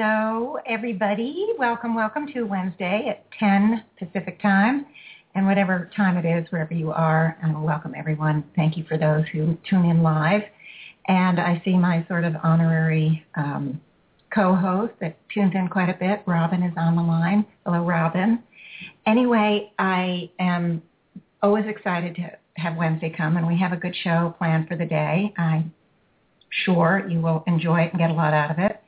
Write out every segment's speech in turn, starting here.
Hello, everybody. Welcome, welcome to Wednesday at 10 Pacific time and whatever time it is, wherever you are. And welcome, everyone. Thank you for those who tune in live. And I see my sort of honorary um, co-host that tunes in quite a bit. Robin is on the line. Hello, Robin. Anyway, I am always excited to have Wednesday come, and we have a good show planned for the day. I'm sure you will enjoy it and get a lot out of it.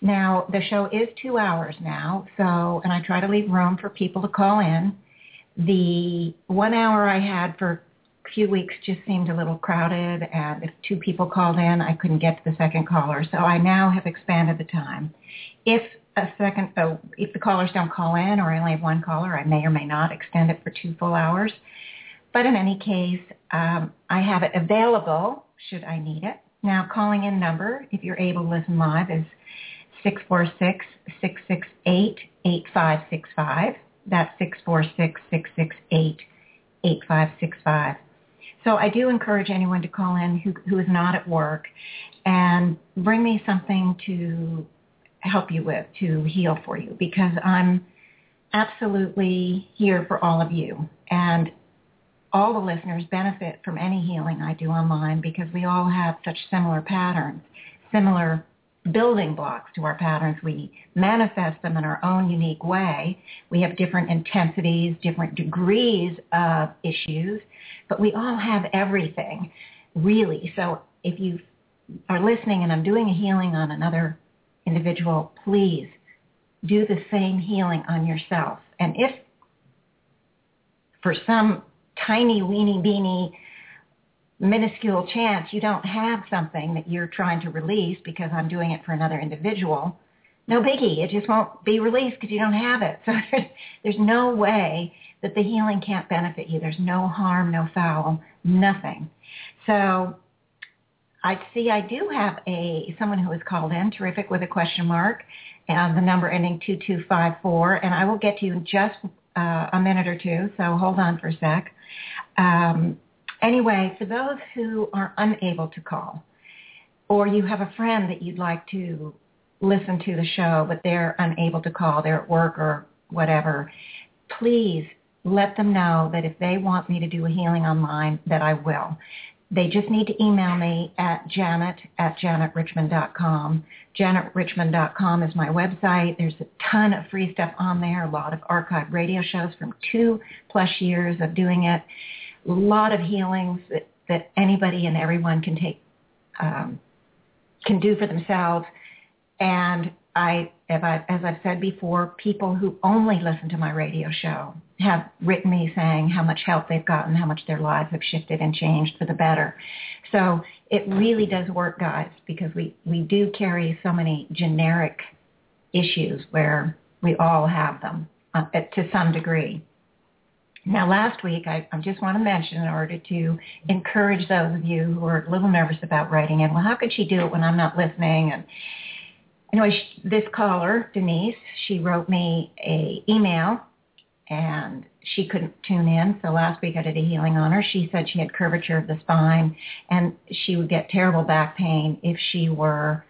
Now, the show is two hours now, so, and I try to leave room for people to call in. The one hour I had for a few weeks just seemed a little crowded, and if two people called in, I couldn't get to the second caller, so I now have expanded the time. If a second, oh, if the callers don't call in or I only have one caller, I may or may not extend it for two full hours. But in any case, um, I have it available should I need it. Now, calling in number, if you're able to listen live, is 646-668-8565. That's 646-668-8565. So I do encourage anyone to call in who, who is not at work and bring me something to help you with, to heal for you, because I'm absolutely here for all of you. And all the listeners benefit from any healing I do online because we all have such similar patterns, similar building blocks to our patterns. We manifest them in our own unique way. We have different intensities, different degrees of issues, but we all have everything, really. So if you are listening and I'm doing a healing on another individual, please do the same healing on yourself. And if for some tiny, weeny, beanie minuscule chance you don't have something that you're trying to release because I'm doing it for another individual, no biggie. It just won't be released because you don't have it. So there's, there's no way that the healing can't benefit you. There's no harm, no foul, nothing. So I see I do have a someone who has called in, terrific, with a question mark, and the number ending 2254, and I will get to you in just uh, a minute or two, so hold on for a sec. Um, Anyway, for those who are unable to call, or you have a friend that you'd like to listen to the show, but they're unable to call, they're at work or whatever, please let them know that if they want me to do a healing online, that I will. They just need to email me at janet at janetrichmond.com. Janetrichmond.com is my website. There's a ton of free stuff on there, a lot of archived radio shows from two plus years of doing it lot of healings that, that anybody and everyone can take, um, can do for themselves. And I, I, as I've said before, people who only listen to my radio show have written me saying how much help they've gotten, how much their lives have shifted and changed for the better. So it really does work, guys, because we, we do carry so many generic issues where we all have them uh, to some degree. Now, last week, I, I, just want to mention in order to encourage those of you who are a little nervous about writing in, well, how could she do it when I'm not listening? And anyway, she, this caller, Denise, she wrote me a email and she couldn't tune in. So last week I did a healing on her. She said she had curvature of the spine and she would get terrible back pain if she were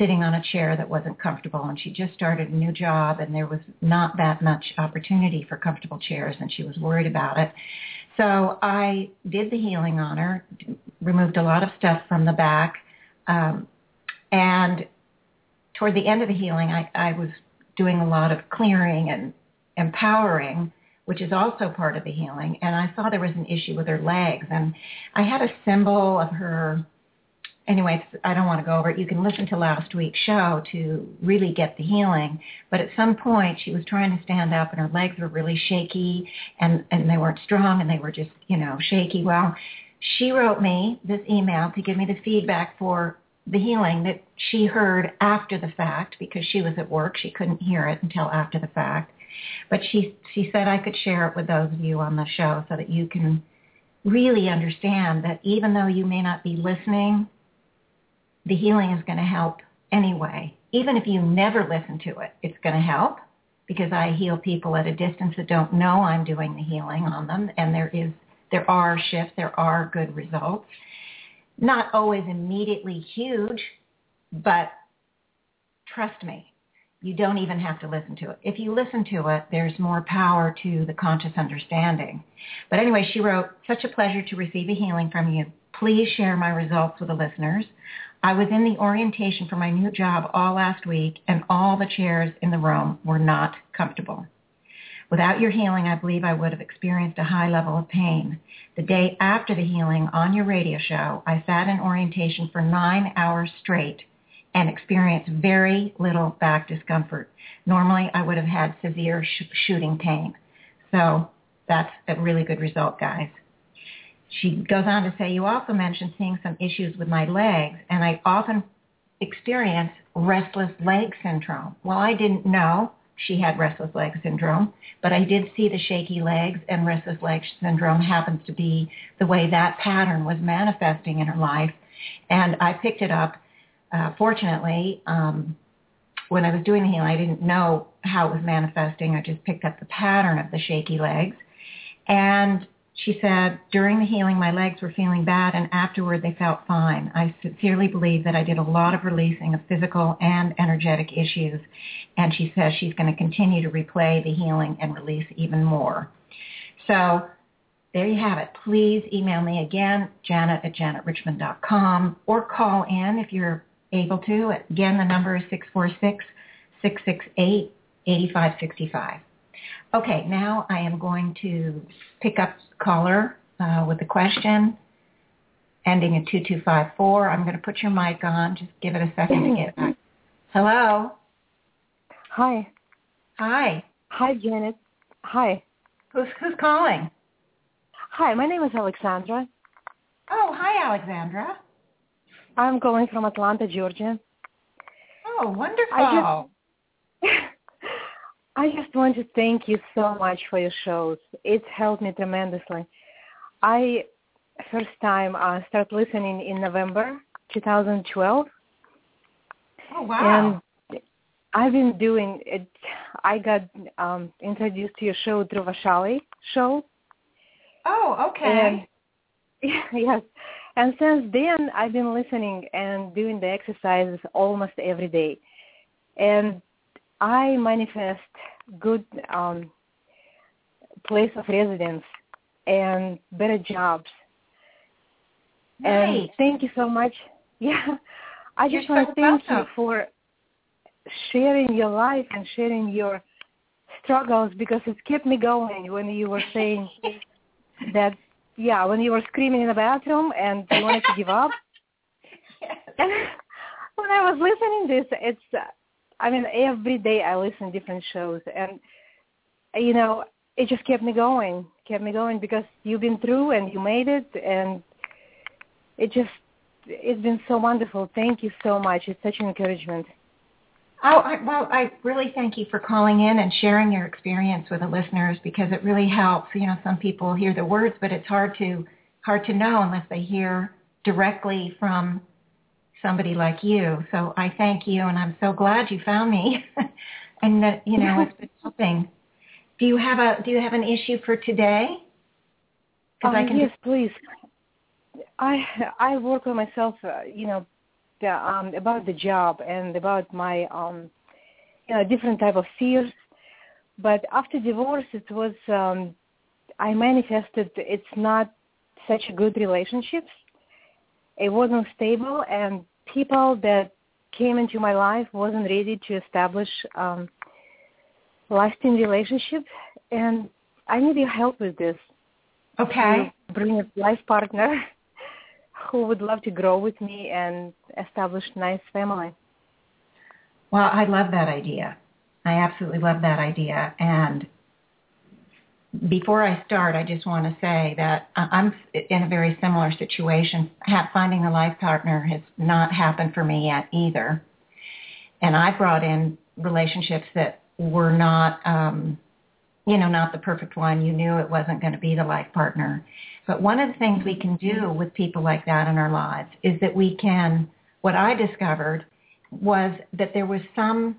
sitting on a chair that wasn't comfortable and she just started a new job and there was not that much opportunity for comfortable chairs and she was worried about it. So I did the healing on her, removed a lot of stuff from the back, um, and toward the end of the healing, I, I was doing a lot of clearing and empowering, which is also part of the healing. And I saw there was an issue with her legs, and I had a symbol of her anyways, I don't want to go over it. You can listen to last week's show to really get the healing. But at some point, she was trying to stand up, and her legs were really shaky, and and they weren't strong, and they were just you know shaky. Well, she wrote me this email to give me the feedback for the healing that she heard after the fact because she was at work. She couldn't hear it until after the fact. But she she said I could share it with those of you on the show so that you can really understand that even though you may not be listening, the healing is going to help anyway. Even if you never listen to it, it's going to help because I heal people at a distance that don't know I'm doing the healing on them and there is there are shifts, there are good results. Not always immediately huge, but trust me, you don't even have to listen to it. If you listen to it, there's more power to the conscious understanding. But anyway, she wrote, such a pleasure to receive a healing from you. Please share my results with the listeners. I was in the orientation for my new job all last week and all the chairs in the room were not comfortable. Without your healing, I believe I would have experienced a high level of pain. The day after the healing on your radio show, I sat in orientation for nine hours straight and experienced very little back discomfort. Normally, I would have had severe sh- shooting pain. So that's a really good result, guys. She goes on to say, you also mentioned seeing some issues with my legs, and I often experience restless leg syndrome. Well, I didn't know she had restless leg syndrome, but I did see the shaky legs, and restless leg syndrome happens to be the way that pattern was manifesting in her life. And I picked it up uh, fortunately, um, when I was doing the healing, I didn't know how it was manifesting. I just picked up the pattern of the shaky legs. And she said, during the healing, my legs were feeling bad, and afterward, they felt fine. I sincerely believe that I did a lot of releasing of physical and energetic issues. And she says she's going to continue to replay the healing and release even more. So there you have it. Please email me again, janet at janetrichmond.com, or call in if you're able to. Again, the number is 646-668-8565. Okay, now I am going to pick up caller uh, with a question ending in 2254. I'm going to put your mic on. Just give it a second to get back. Hello? Hi. Hi. Hi, Janet. Hi. Who's, who's calling? Hi, my name is Alexandra. Oh, hi, Alexandra. I'm calling from Atlanta, Georgia. Oh, wonderful. I just, I just want to thank you so much for your shows. It's helped me tremendously. I first time uh, start listening in November 2012. Oh wow! And I've been doing it. I got um, introduced to your show through Vaishali show. Oh, okay. And, yes, and since then, I've been listening and doing the exercises almost every day. And I manifest good um, place of residence and better jobs. Nice. And thank you so much. Yeah, I just You're want so to thank welcome. you for sharing your life and sharing your struggles because it kept me going when you were saying that yeah, when you were screaming in the bathroom and you wanted to give up. And when I was listening to this, it's, uh, I mean, every day I listen to different shows, and you know, it just kept me going, kept me going because you've been through and you made it, and it just, it's been so wonderful. Thank you so much. It's such an encouragement. Oh, I, well, I really thank you for calling in and sharing your experience with the listeners because it really helps. You know, some people hear the words, but it's hard to hard to know unless they hear directly from somebody like you. So I thank you, and I'm so glad you found me, and that you know it's been helping. Do you have a Do you have an issue for today? Oh, I can yes, just- please. I I work with myself, uh, you know, the, um, about the job and about my um, you know different type of fears. But after divorce, it was um, I manifested it's not such a good relationship. It wasn't stable, and people that came into my life wasn't ready to establish um, lasting relationship. And I need your help with this Okay. bring a life partner who would love to grow with me and establish nice family. Well, I love that idea. I absolutely love that idea. And before I start, I just want to say that I'm in a very similar situation. Finding a life partner has not happened for me yet either. And I brought in relationships that were not, um, you know, not the perfect one. You knew it wasn't going to be the life partner. But one of the things we can do with people like that in our lives is that we can, what I discovered was that there was some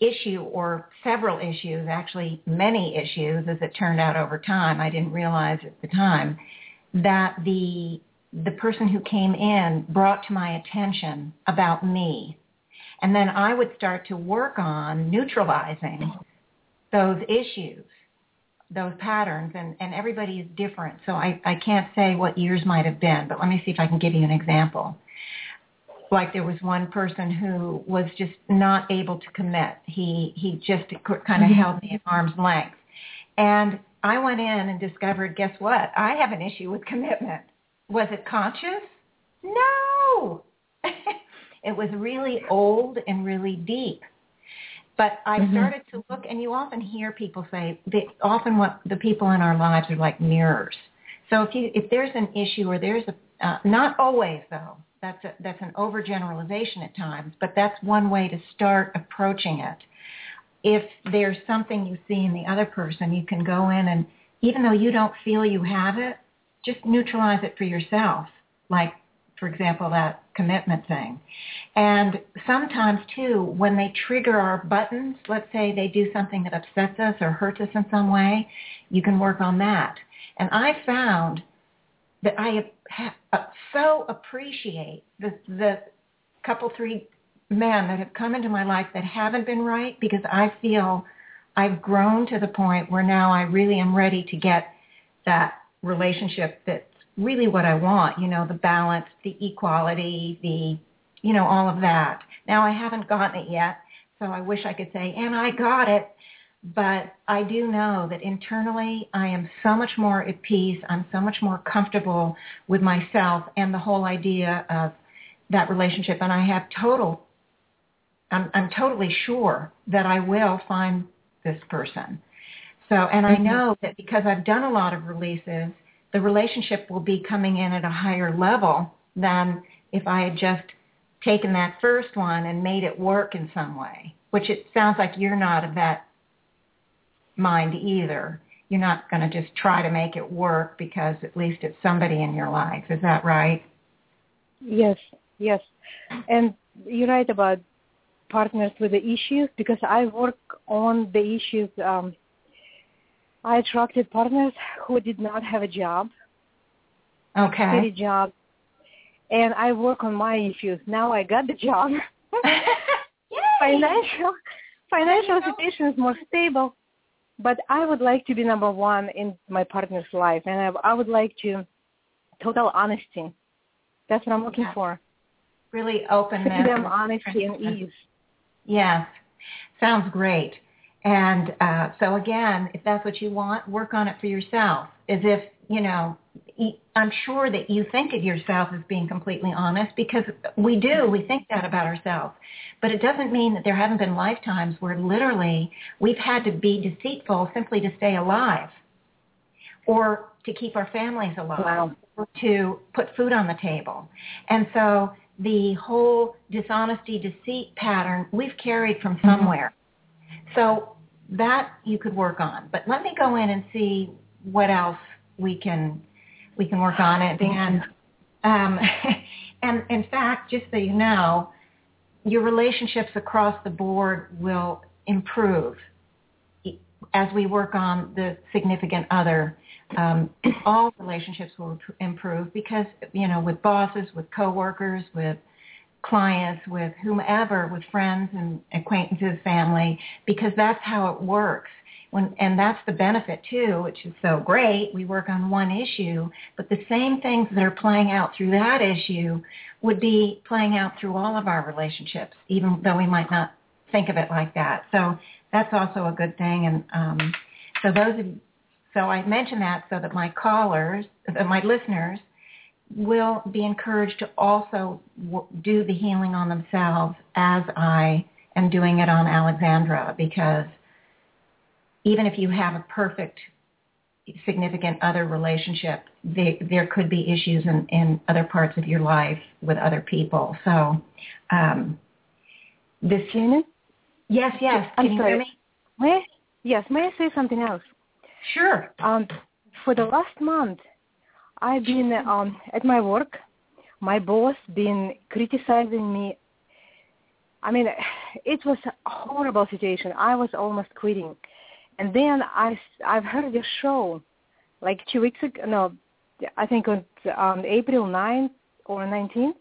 issue or several issues, actually many issues as it turned out over time, I didn't realize at the time, that the the person who came in brought to my attention about me. And then I would start to work on neutralizing those issues, those patterns, and, and everybody is different. So I, I can't say what years might have been, but let me see if I can give you an example like there was one person who was just not able to commit. He he just kind of mm-hmm. held me at arm's length. And I went in and discovered, guess what? I have an issue with commitment. Was it conscious? No. it was really old and really deep. But I mm-hmm. started to look, and you often hear people say, they, often what the people in our lives are like mirrors. So if you if there's an issue or there's a uh, not always though, that's a, that's an overgeneralization at times, but that's one way to start approaching it. If there's something you see in the other person, you can go in and even though you don't feel you have it, just neutralize it for yourself. Like, for example, that commitment thing. And sometimes too, when they trigger our buttons, let's say they do something that upsets us or hurts us in some way, you can work on that. And I found that I have, Uh, so appreciate the the couple three men that have come into my life that haven't been right because I feel I've grown to the point where now I really am ready to get that relationship that's really what I want, you know, the balance, the equality, the, you know, all of that. Now I haven't gotten it yet, so I wish I could say, and I got it, but I do know that internally I am so much more at peace. I'm so much more comfortable with myself and the whole idea of that relationship. And I have total, I'm, I'm totally sure that I will find this person. So, and I mm-hmm. know that because I've done a lot of releases, the relationship will be coming in at a higher level than if I had just taken that first one and made it work in some way, which it sounds like you're not of that mind either. You're not going to just try to make it work because at least it's somebody in your life. Is that right? Yes, yes. And you're right about partners with the issues because I work on the issues. Um, I attracted partners who did not have a job. Okay. Steady job. And I work on my issues. Now I got the job. financial financial situation is more stable but I would like to be number one in my partner's life, and I, I would like to total honesty. That's what I'm looking yeah. for. Really openness. Freedom, honesty, and ease. Yes, sounds great. And uh, so again, if that's what you want, work on it for yourself. As if you know, I'm sure that you think of yourself as being completely honest because we do. We think that about ourselves. But it doesn't mean that there haven't been lifetimes where literally we've had to be deceitful simply to stay alive or to keep our families alive wow. or to put food on the table. And so the whole dishonesty, deceit pattern we've carried from mm-hmm. somewhere. Mm-hmm. So that you could work on. But let me go in and see what else we can we can work on it. And um, and in fact, just so you know, your relationships across the board will improve as we work on the significant other. Um, all relationships will improve because you know with bosses, with coworkers, with clients, with whomever, with friends and acquaintances, family, because that's how it works when, and that's the benefit too, which is so great. We work on one issue, but the same things that are playing out through that issue would be playing out through all of our relationships, even though we might not think of it like that. So that's also a good thing. And um, so those, of, so I mention that so that my callers, uh, my listeners, will be encouraged to also w- do the healing on themselves as I am doing it on Alexandra because even if you have a perfect significant other relationship, they, there could be issues in, in other parts of your life with other people. So um, this... Janet? Yes, yes. I'm Can you sorry. hear me? May I, yes, may I say something else? Sure. Um, for the last month, I've been um, at my work. My boss been criticizing me. I mean, it was a horrible situation. I was almost quitting, and then I I've heard your show, like two weeks ago. No, I think on um, April 9th or 19th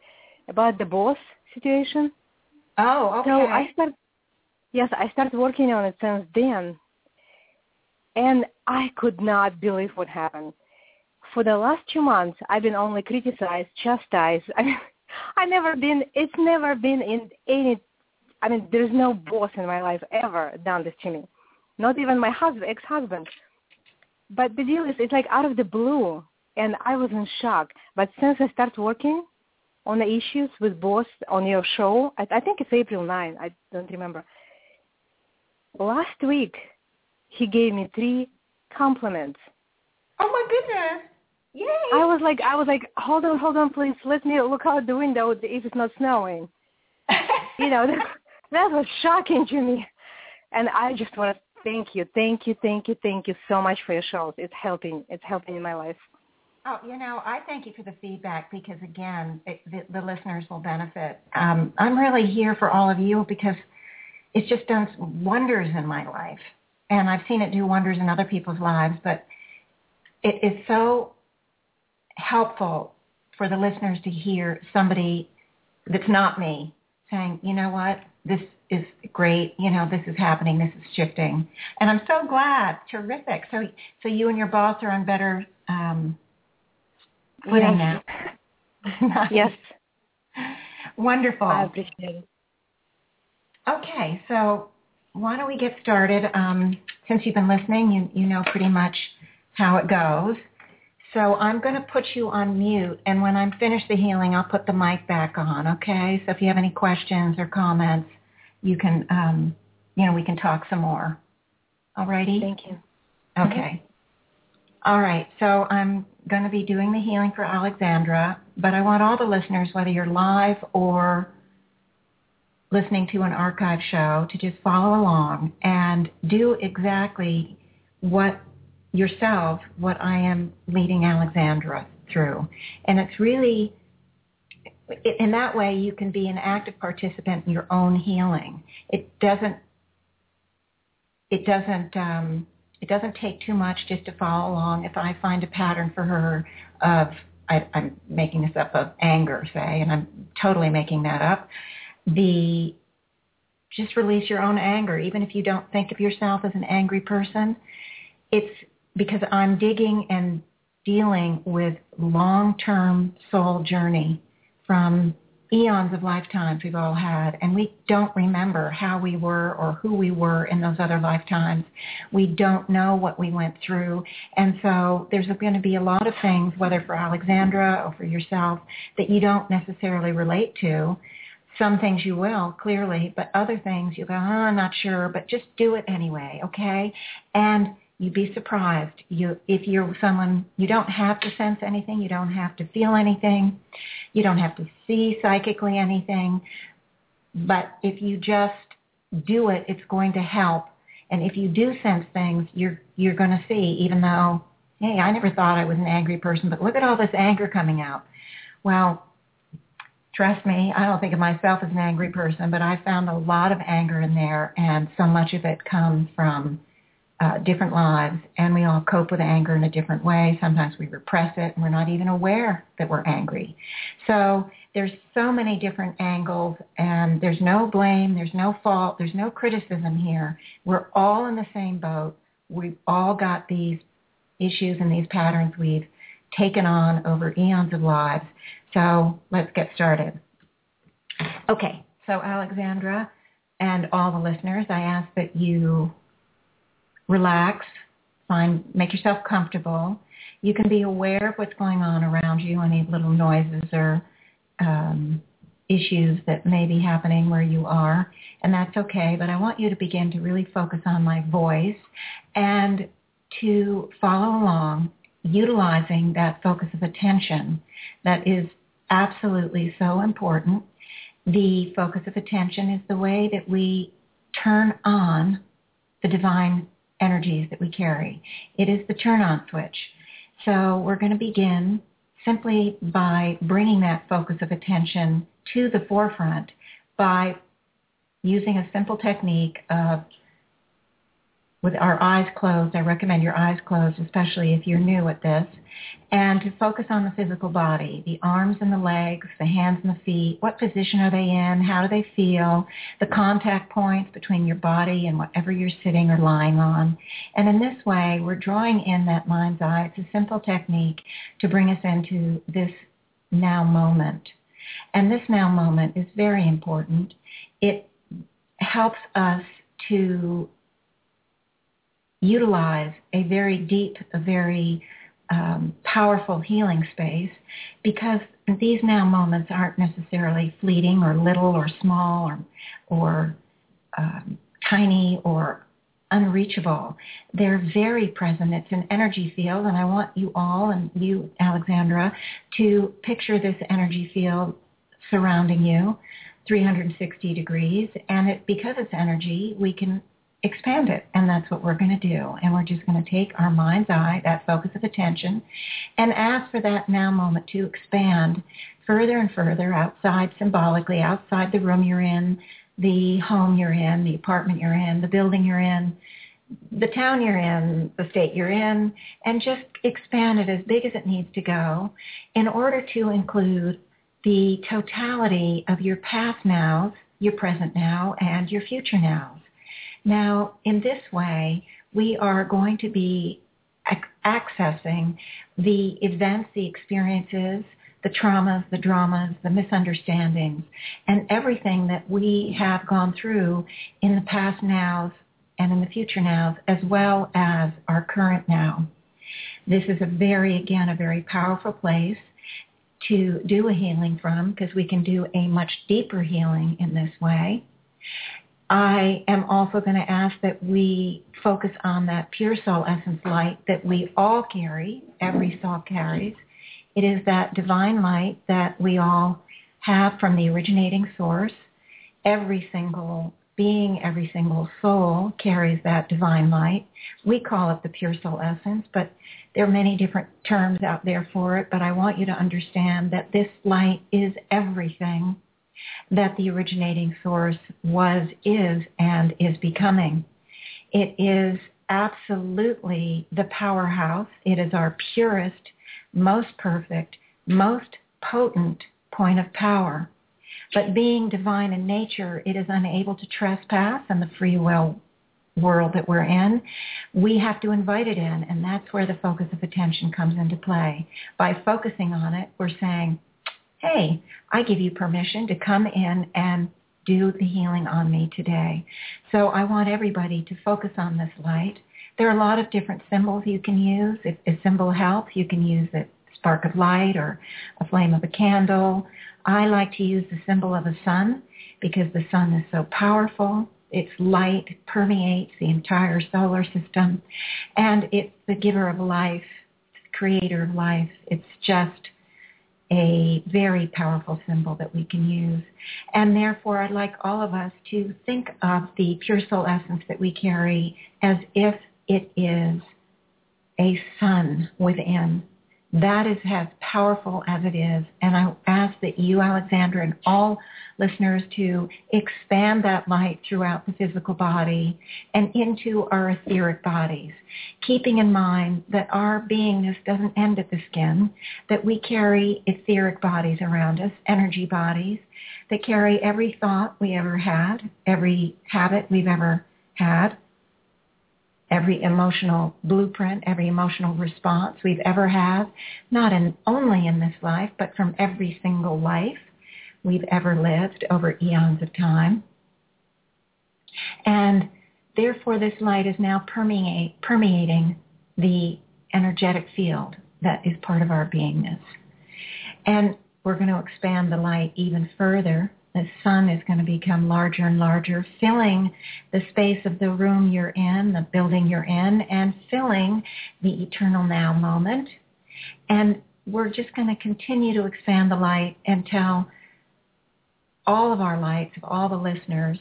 about the boss situation. Oh, okay. So I start, yes, I started working on it since then, and I could not believe what happened. For the last two months, I've been only criticized, chastised. I mean, I never been. It's never been in any. I mean, there's no boss in my life ever done this to me, not even my husband, ex-husband. But the deal is, it's like out of the blue, and I was in shock. But since I started working on the issues with boss on your show, I, I think it's April 9. I don't remember. Last week, he gave me three compliments. Oh my goodness! Yay! I was like, I was like, hold on, hold on, please, let me look out the window if it's not snowing. you know, that, that was shocking to me, and I just want to thank you, thank you, thank you, thank you so much for your shows. It's helping. It's helping in my life. Oh, you know, I thank you for the feedback because again, it, the, the listeners will benefit. Um, I'm really here for all of you because it's just done wonders in my life, and I've seen it do wonders in other people's lives. But it is so helpful for the listeners to hear somebody that's not me saying, you know what, this is great. You know, this is happening. This is shifting, and I'm so glad. Terrific. So, so you and your boss are on better um, footing now. Nice. Yes, Wonderful. I appreciate it. Okay, so why don't we get started? Um, since you've been listening, you, you know pretty much how it goes. So I'm going to put you on mute, and when I'm finished the healing, I'll put the mic back on, okay? So if you have any questions or comments, you can, um, you know, we can talk some more. All righty? Thank you. Okay. All right. So I'm going to be doing the healing for Alexandra, but I want all the listeners, whether you're live or listening to an archive show, to just follow along and do exactly what yourself, what I am leading Alexandra through. And it's really, in that way, you can be an active participant in your own healing. It doesn't, it doesn't, um, it doesn't take too much just to follow along. If I find a pattern for her of, I, I'm making this up, of anger, say, and I'm totally making that up, the, just release your own anger. Even if you don't think of yourself as an angry person, it's because I'm digging and dealing with long-term soul journey from eons of lifetimes we've all had, and we don't remember how we were or who we were in those other lifetimes. We don't know what we went through, and so there's going to be a lot of things, whether for Alexandra or for yourself, that you don't necessarily relate to. Some things you will, clearly, but other things you go, oh, I'm not sure, but just do it anyway, okay? And you'd be surprised. You, if you're someone, you don't have to sense anything. You don't have to feel anything. You don't have to see psychically anything. But if you just do it, it's going to help. And if you do sense things, you're you're going to see. Even though, hey, I never thought I was an angry person, but look at all this anger coming out. Well, trust me, I don't think of myself as an angry person, but I found a lot of anger in there, and so much of it comes from uh, different lives, and we all cope with anger in a different way. Sometimes we repress it, and we're not even aware that we're angry. So there's so many different angles, and there's no blame, there's no fault, there's no criticism here. We're all in the same boat. We've all got these issues and these patterns we've taken on over eons of lives. So let's get started. Okay, so Alexandra and all the listeners, I ask that you relax, find, make yourself comfortable. You can be aware of what's going on around you, any little noises or um, issues that may be happening where you are, and that's okay, but I want you to begin to really focus on my voice and to follow along utilizing that focus of attention that is absolutely so important. The focus of attention is the way that we turn on the divine energies that we carry. It is the turn on switch. So we're going to begin simply by bringing that focus of attention to the forefront by using a simple technique of with our eyes closed. I recommend your eyes closed, especially if you're new at this, and to focus on the physical body, the arms and the legs, the hands and the feet. What position are they in? How do they feel? The contact points between your body and whatever you're sitting or lying on. And in this way, we're drawing in that mind's eye. It's a simple technique to bring us into this now moment. And this now moment is very important. It helps us to utilize a very deep, a very um, powerful healing space because these now moments aren't necessarily fleeting or little or small or, or um, tiny or unreachable. They're very present. It's an energy field, and I want you all and you, Alexandra, to picture this energy field surrounding you 360 degrees. And it, because it's energy, we can expand it. And that's what we're going to do. And we're just going to take our mind's eye, that focus of attention, and ask for that now moment to expand further and further outside, symbolically, outside the room you're in, the home you're in, the apartment you're in, the building you're in, the town you're in, the state you're in, and just expand it as big as it needs to go in order to include the totality of your past now, your present now, and your future nows. Now, in this way, we are going to be accessing the events, the experiences, the traumas, the dramas, the misunderstandings, and everything that we have gone through in the past nows and in the future nows, as well as our current now. This is a very, again, a very powerful place to do a healing from because we can do a much deeper healing in this way. I am also going to ask that we focus on that pure soul essence light that we all carry, every soul carries. It is that divine light that we all have from the originating source. Every single being, every single soul carries that divine light. We call it the pure soul essence, but there are many different terms out there for it, but I want you to understand that this light is everything that the originating source was, is, and is becoming. It is absolutely the powerhouse. It is our purest, most perfect, most potent point of power. But being divine in nature, it is unable to trespass in the free will world that we're in. We have to invite it in, and that's where the focus of attention comes into play. By focusing on it, we're saying, hey, I give you permission to come in and do the healing on me today. So I want everybody to focus on this light. There are a lot of different symbols you can use. If a symbol helps, you can use a spark of light or a flame of a candle. I like to use the symbol of a sun because the sun is so powerful. Its light permeates the entire solar system and it's the giver of life, the creator of life. It's just a very powerful symbol that we can use. And therefore, I'd like all of us to think of the pure soul essence that we carry as if it is a sun within that is as powerful as it is. And I ask that you, Alexandra, and all listeners to expand that light throughout the physical body and into our etheric bodies, keeping in mind that our beingness doesn't end at the skin, that we carry etheric bodies around us, energy bodies, that carry every thought we ever had, every habit we've ever had, every emotional blueprint, every emotional response we've ever had, not in, only in this life, but from every single life we've ever lived over eons of time. And therefore this light is now permeate, permeating the energetic field that is part of our beingness. And we're going to expand the light even further. The sun is going to become larger and larger, filling the space of the room you're in, the building you're in, and filling the eternal now moment. And we're just going to continue to expand the light until all of our lights of all the listeners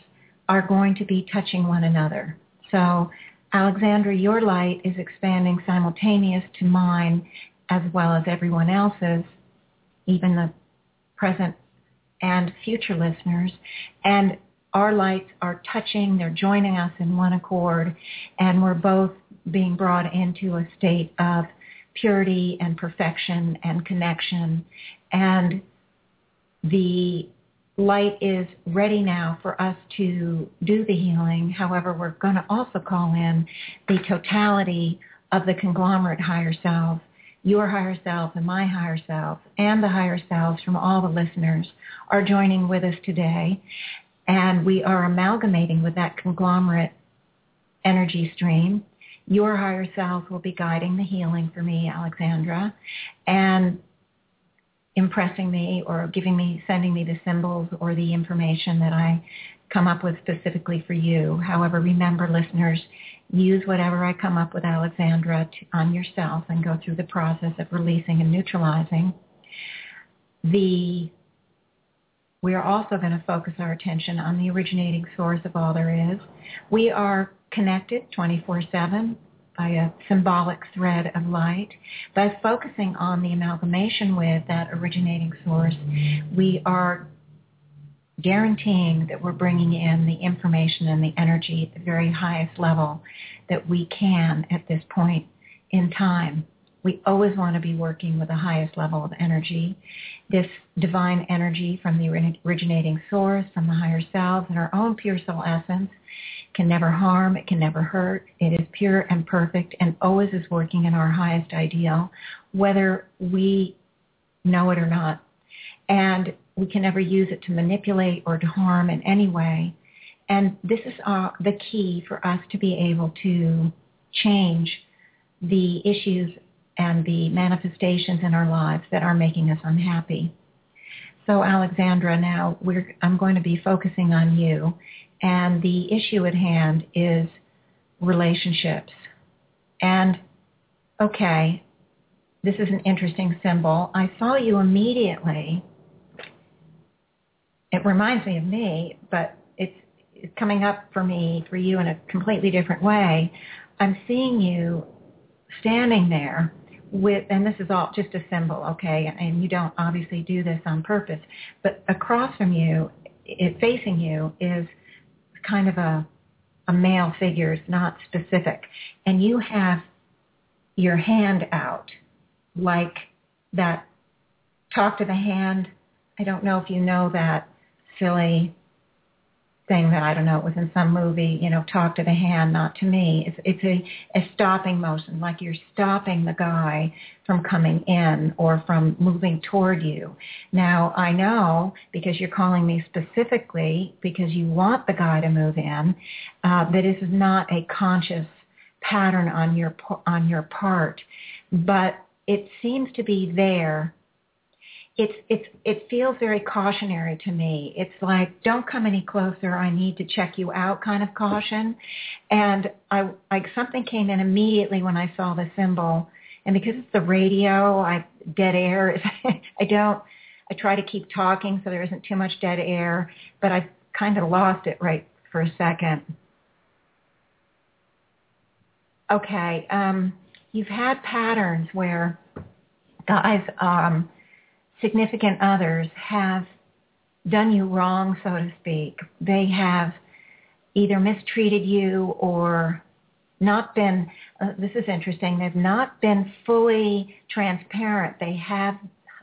are going to be touching one another. So Alexandra, your light is expanding simultaneous to mine as well as everyone else's, even the present and future listeners. And our lights are touching, they're joining us in one accord, and we're both being brought into a state of purity and perfection and connection. And the light is ready now for us to do the healing. However, we're going to also call in the totality of the conglomerate higher self, your higher self and my higher self, and the higher selves from all the listeners are joining with us today. And we are amalgamating with that conglomerate energy stream. Your higher self will be guiding the healing for me, Alexandra. And impressing me or giving me, sending me the symbols or the information that I come up with specifically for you. However, remember listeners, use whatever I come up with Alexandra to, on yourself and go through the process of releasing and neutralizing. The we are also going to focus our attention on the originating source of all there is. We are connected 24-7 by a symbolic thread of light. By focusing on the amalgamation with that originating source, we are guaranteeing that we're bringing in the information and the energy at the very highest level that we can at this point in time. We always want to be working with the highest level of energy. This divine energy from the originating source, from the higher selves and our own pure soul essence can never harm, it can never hurt. It is pure and perfect and always is working in our highest ideal, whether we know it or not. And we can never use it to manipulate or to harm in any way. And this is uh, the key for us to be able to change the issues and the manifestations in our lives that are making us unhappy. So Alexandra, now I'm going to be focusing on you and the issue at hand is relationships. And okay, this is an interesting symbol. I saw you immediately. It reminds me of me, but it's, it's coming up for me, for you in a completely different way. I'm seeing you standing there with, and this is all just a symbol, okay, and you don't obviously do this on purpose, but across from you, it, facing you is kind of a, a male figure. It's not specific. And you have your hand out like that talk to the hand. I don't know if you know that silly thing that I don't know, it was in some movie, you know, talk to the hand, not to me. It's it's a, a stopping motion, like you're stopping the guy from coming in or from moving toward you. Now I know because you're calling me specifically because you want the guy to move in, uh, that this is not a conscious pattern on your on your part, but it seems to be there it's it's it feels very cautionary to me. It's like don't come any closer. I need to check you out kind of caution. And I like something came in immediately when I saw the symbol. And because it's the radio, I dead air. I don't. I try to keep talking so there isn't too much dead air, but I kind of lost it right for a second. Okay, um, you've had patterns where guys um, significant others have done you wrong, so to speak. They have either mistreated you or not been, uh, this is interesting, they've not been fully transparent. They have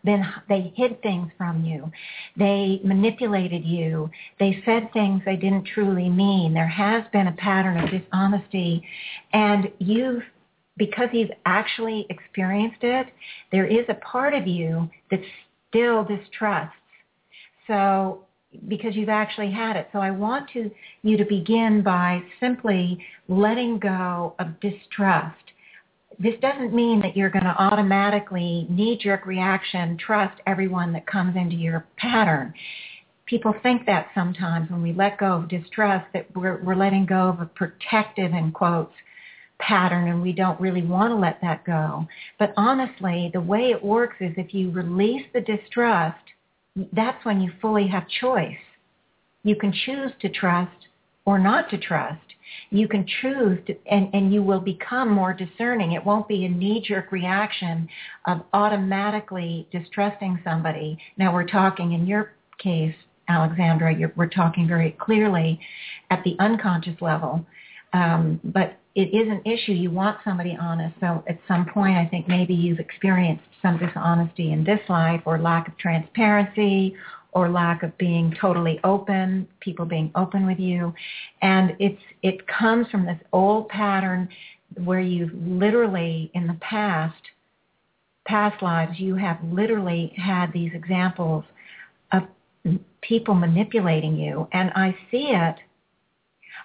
been, they hid things from you. They manipulated you. They said things they didn't truly mean. There has been a pattern of dishonesty and you've because you've actually experienced it, there is a part of you that's still distrusts. So because you've actually had it. So I want to, you to begin by simply letting go of distrust. this doesn't mean that you're going to automatically knee-jerk reaction trust everyone that comes into your pattern. People think that sometimes when we let go of distrust that we're, we're letting go of a protective, in quotes, pattern and we don't really want to let that go. But honestly, the way it works is if you release the distrust, that's when you fully have choice. You can choose to trust or not to trust. You can choose to, and, and you will become more discerning. It won't be a knee-jerk reaction of automatically distrusting somebody. Now we're talking in your case, Alexandra, you're we're talking very clearly at the unconscious level. Um, but it is an issue. You want somebody honest. So at some point, I think maybe you've experienced some dishonesty in this life or lack of transparency or lack of being totally open, people being open with you. And it's it comes from this old pattern where you've literally in the past past lives you have literally had these examples of people manipulating you and I see it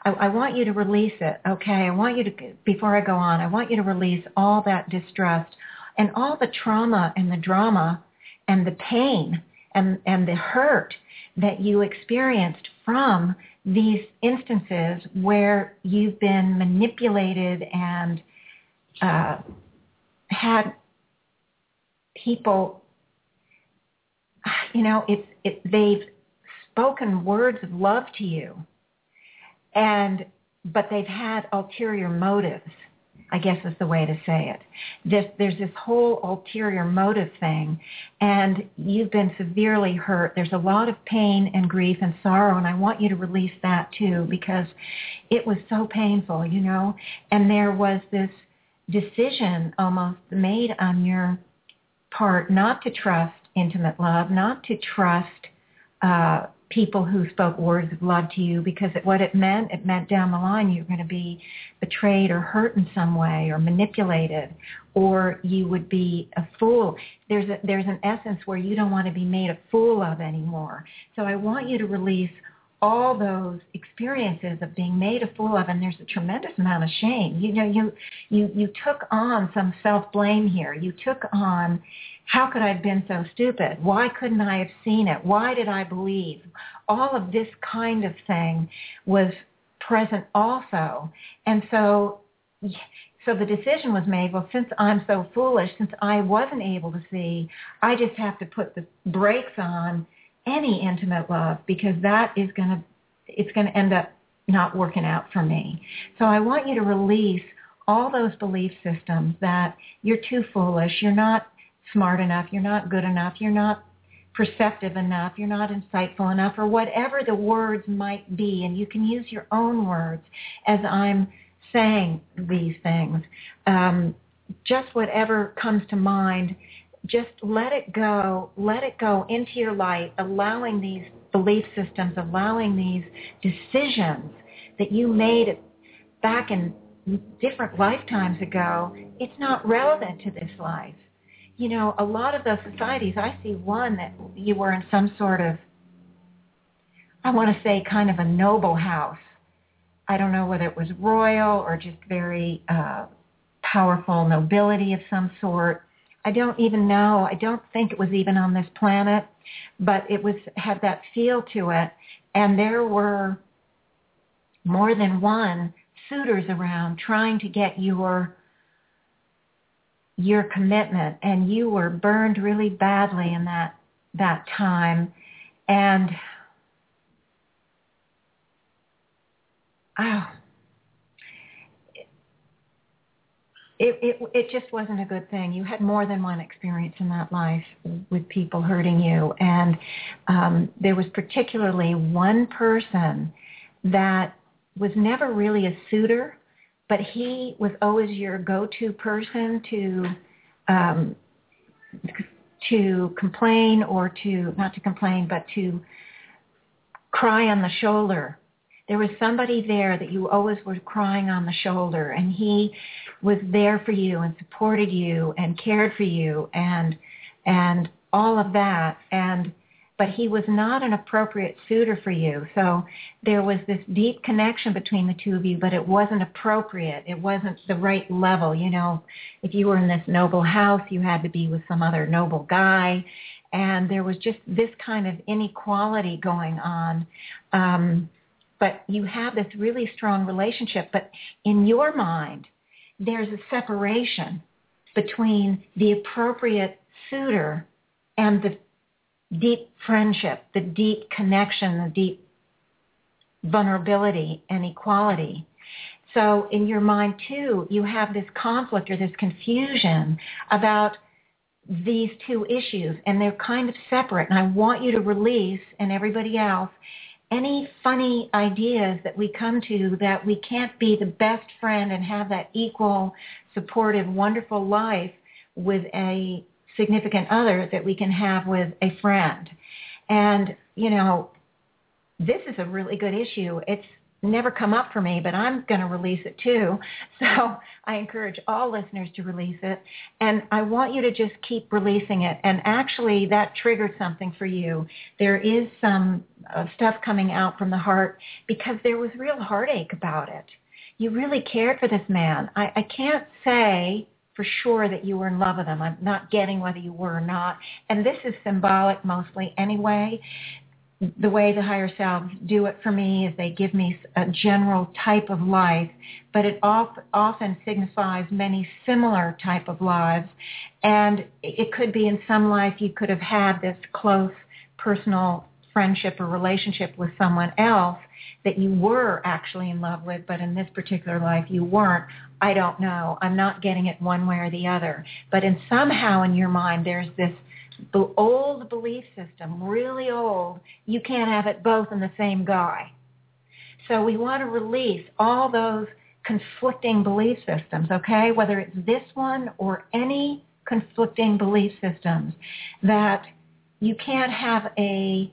I, I want you to release it, okay? I want you to, before I go on, I want you to release all that distrust and all the trauma and the drama and the pain and, and the hurt that you experienced from these instances where you've been manipulated and uh, had people, you know, it's, it, they've spoken words of love to you and but they've had ulterior motives I guess is the way to say it. This, there's this whole ulterior motive thing, and you've been severely hurt. There's a lot of pain and grief and sorrow, and I want you to release that too because it was so painful, you know. And there was this decision almost made on your part not to trust intimate love, not to trust uh, people who spoke words of love to you because it, what it meant, it meant down the line you're going to be betrayed or hurt in some way or manipulated or you would be a fool. There's a, there's an essence where you don't want to be made a fool of anymore. So I want you to release all those experiences of being made a fool of and there's a tremendous amount of shame you know you you you took on some self blame here you took on how could I have been so stupid? Why couldn't I have seen it? Why did I believe? All of this kind of thing was present also. And so so the decision was made, well, since I'm so foolish, since I wasn't able to see, I just have to put the brakes on any intimate love because that is going to, it's going to end up not working out for me. So I want you to release all those belief systems that you're too foolish, you're not smart enough, you're not good enough, you're not perceptive enough, you're not insightful enough, or whatever the words might be. And you can use your own words as I'm saying these things. Um, just whatever comes to mind, just let it go, let it go into your light, allowing these belief systems, allowing these decisions that you made back in different lifetimes ago, it's not relevant to this life you know, a lot of those societies, I see one that you were in some sort of, I want to say kind of a noble house. I don't know whether it was royal or just very uh, powerful nobility of some sort. I don't even know. I don't think it was even on this planet, but it was had that feel to it. And there were more than one suitors around trying to get your your commitment and you were burned really badly in that that time and oh it, it it just wasn't a good thing. You had more than one experience in that life with people hurting you, and um, there was particularly one person that was never really a suitor, but he was always your go-to person to um, to complain or to not to complain, but to cry on the shoulder. There was somebody there that you always were crying on the shoulder, and he was there for you and supported you and cared for you and and all of that. And but he was not an appropriate suitor for you. So there was this deep connection between the two of you, but it wasn't appropriate. It wasn't the right level. You know, if you were in this noble house, you had to be with some other noble guy. And there was just this kind of inequality going on. Um, but you have this really strong relationship. But in your mind, there's a separation between the appropriate suitor and the deep friendship, the deep connection, the deep vulnerability and equality. So in your mind too, you have this conflict or this confusion about these two issues and they're kind of separate and I want you to release and everybody else any funny ideas that we come to that we can't be the best friend and have that equal, supportive, wonderful life with a significant other that we can have with a friend. And, you know, this is a really good issue. It's never come up for me, but I'm going to release it too. So I encourage all listeners to release it. And I want you to just keep releasing it. And actually that triggered something for you. There is some uh, stuff coming out from the heart because there was real heartache about it. You really cared for this man. I, I can't say for sure that you were in love with them. I'm not getting whether you were or not. And this is symbolic mostly anyway the way the higher selves do it for me is they give me a general type of life, but it often signifies many similar type of lives. And it could be in some life you could have had this close personal friendship or relationship with someone else that you were actually in love with, but in this particular life you weren't. I don't know. I'm not getting it one way or the other. But in somehow in your mind there's this old belief system, really old, you can't have it both in the same guy. So we want to release all those conflicting belief systems, okay? Whether it's this one or any conflicting belief systems that you can't have a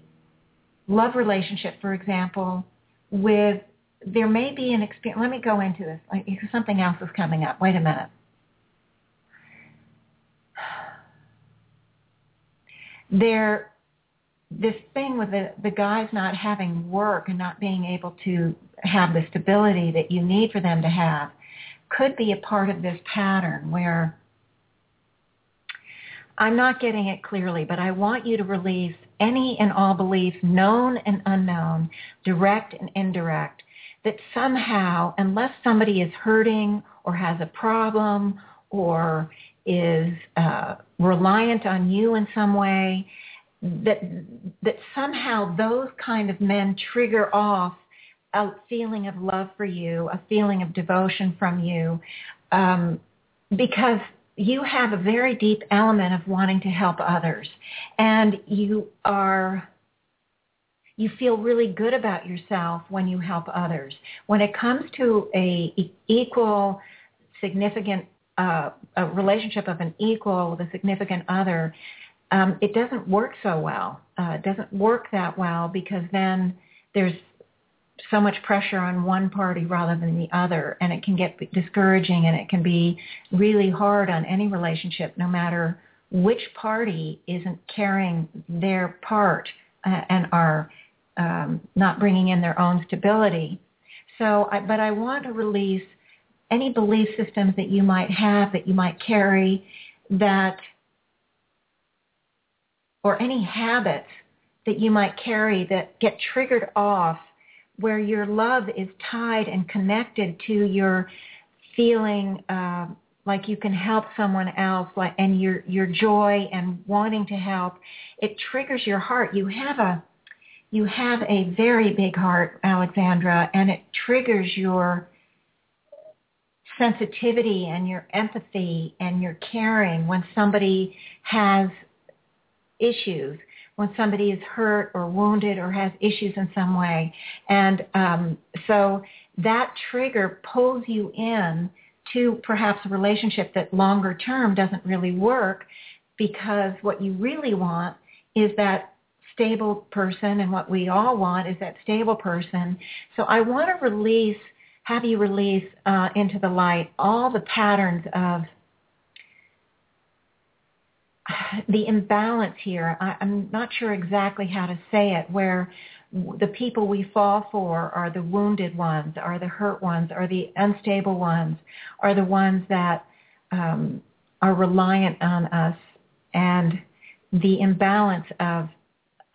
love relationship, for example, with there may be an experience. Let me go into this. Like, something else is coming up. Wait a minute. there this thing with the, the guys not having work and not being able to have the stability that you need for them to have could be a part of this pattern where I'm not getting it clearly, but I want you to release any and all beliefs, known and unknown, direct and indirect, that somehow, unless somebody is hurting or has a problem or is uh, reliant on you in some way, that that somehow those kind of men trigger off a feeling of love for you, a feeling of devotion from you, um, because you have a very deep element of wanting to help others, and you are you feel really good about yourself when you help others. When it comes to a equal, significant uh, a relationship of an equal with a significant other, um, it doesn't work so well. Uh, it doesn't work that well because then there's so much pressure on one party rather than the other, and it can get discouraging and it can be really hard on any relationship, no matter which party isn't carrying their part uh, and are um, not bringing in their own stability. So, I, but I want to release any belief systems that you might have, that you might carry, that, or any habits that you might carry that get triggered off where your love is tied and connected to your feeling uh, like you can help someone else like and your your joy and wanting to help it triggers your heart. You have a you have a very big heart alexandra and it triggers your sensitivity and your empathy and your caring when somebody has issues, when somebody is hurt or wounded or has issues in some way. And um, so that trigger pulls you in to perhaps a relationship that longer term doesn't really work because what you really want is that stable person and what we all want is that stable person. So I want to release have you release uh, into the light all the patterns of the imbalance here. I, I'm not sure exactly how to say it. Where the people we fall for are the wounded ones, are the hurt ones, are the unstable ones, are the ones that um, are reliant on us, and the imbalance of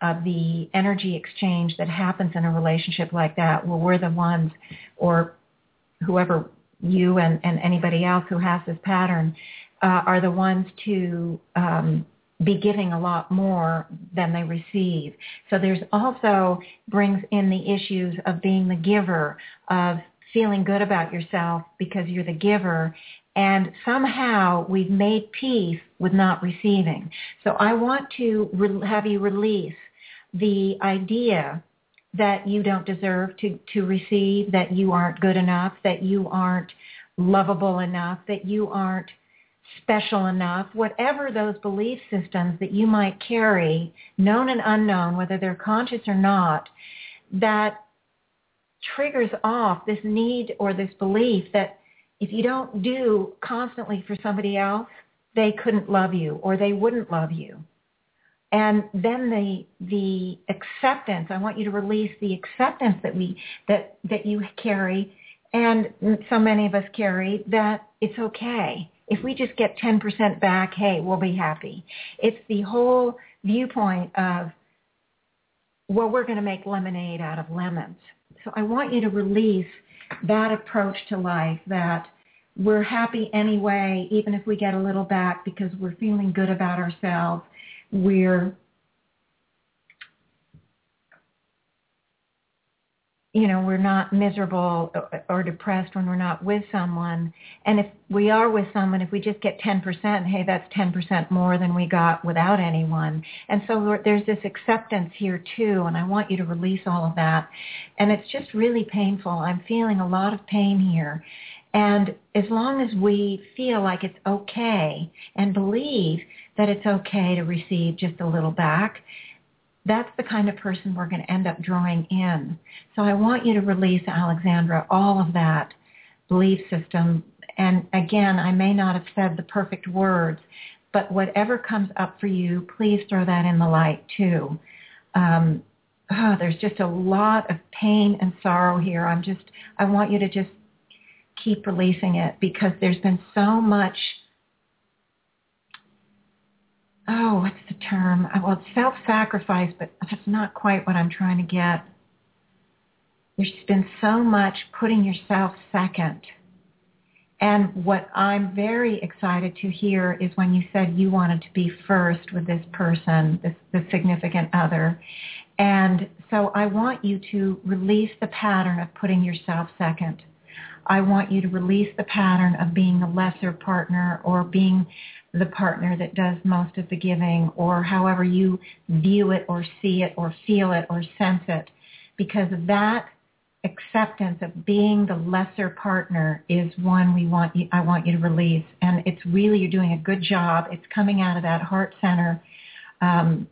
of the energy exchange that happens in a relationship like that, where we're the ones, or whoever you and, and anybody else who has this pattern, uh, are the ones to um, be giving a lot more than they receive. So there's also brings in the issues of being the giver, of feeling good about yourself because you're the giver. And somehow we've made peace with not receiving. So I want to re- have you release the idea that you don't deserve to, to receive, that you aren't good enough, that you aren't lovable enough, that you aren't special enough, whatever those belief systems that you might carry, known and unknown, whether they're conscious or not, that triggers off this need or this belief that if you don't do constantly for somebody else, they couldn't love you or they wouldn't love you. And then the the acceptance, I want you to release the acceptance that we that that you carry and so many of us carry that it's okay if we just get 10% back, hey, we'll be happy. It's the whole viewpoint of, well, we're going to make lemonade out of lemons. So I want you to release that approach to life that we're happy anyway, even if we get a little back because we're feeling good about ourselves. We're you know, we're not miserable or depressed when we're not with someone. And if we are with someone, if we just get 10%, hey, that's 10% more than we got without anyone. And so there's this acceptance here too, and I want you to release all of that. And it's just really painful. I'm feeling a lot of pain here. And as long as we feel like it's okay and believe that it's okay to receive just a little back, that's the kind of person we're going to end up drawing in. So I want you to release, Alexandra, all of that belief system. And again, I may not have said the perfect words, but whatever comes up for you, please throw that in the light too. Um, oh, there's just a lot of pain and sorrow here. I'm just, I want you to just keep releasing it because there's been so much oh, what's the term? Uh, well, it's self-sacrifice, but that's not quite what I'm trying to get. There's been so much putting yourself second. And what I'm very excited to hear is when you said you wanted to be first with this person, this, this significant other. And so I want you to release the pattern of putting yourself second. I want you to release the pattern of being a lesser partner or being the partner that does most of the giving or however you view it or see it or feel it or sense it. Because that acceptance of being the lesser partner is one we want you, I want you to release. And it's really you're doing a good job. It's coming out of that heart center um,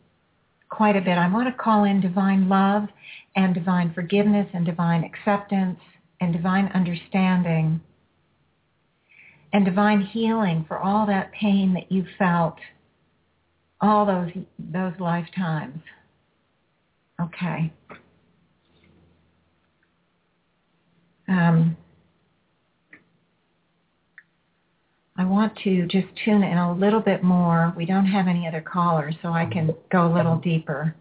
quite a bit. I want to call in divine love and divine forgiveness and divine acceptance and divine understanding and divine healing for all that pain that you felt all those those lifetimes. Okay. Um, I want to just tune in a little bit more. We don't have any other callers, so I can go a little deeper.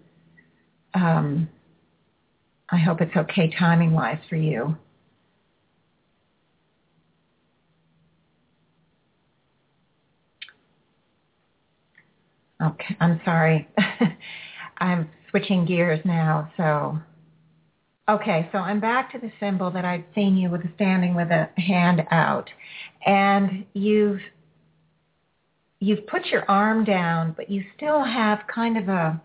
Um, I hope it's okay timing-wise for you. Okay, I'm sorry. I'm switching gears now. So, okay, so I'm back to the symbol that I've seen you with standing with a hand out, and you've you've put your arm down, but you still have kind of a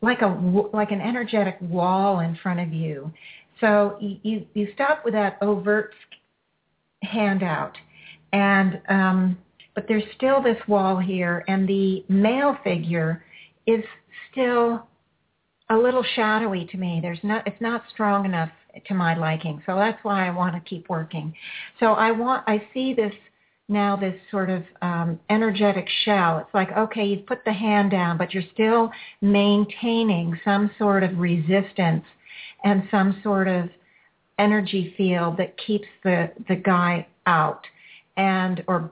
like a like an energetic wall in front of you. So you you, you stop with that overt hand out, and um, but there's still this wall here and the male figure is still a little shadowy to me. There's not, it's not strong enough to my liking. So that's why I want to keep working. So I want, I see this now this sort of um, energetic shell. It's like, okay, you've put the hand down, but you're still maintaining some sort of resistance and some sort of energy field that keeps the, the guy out and or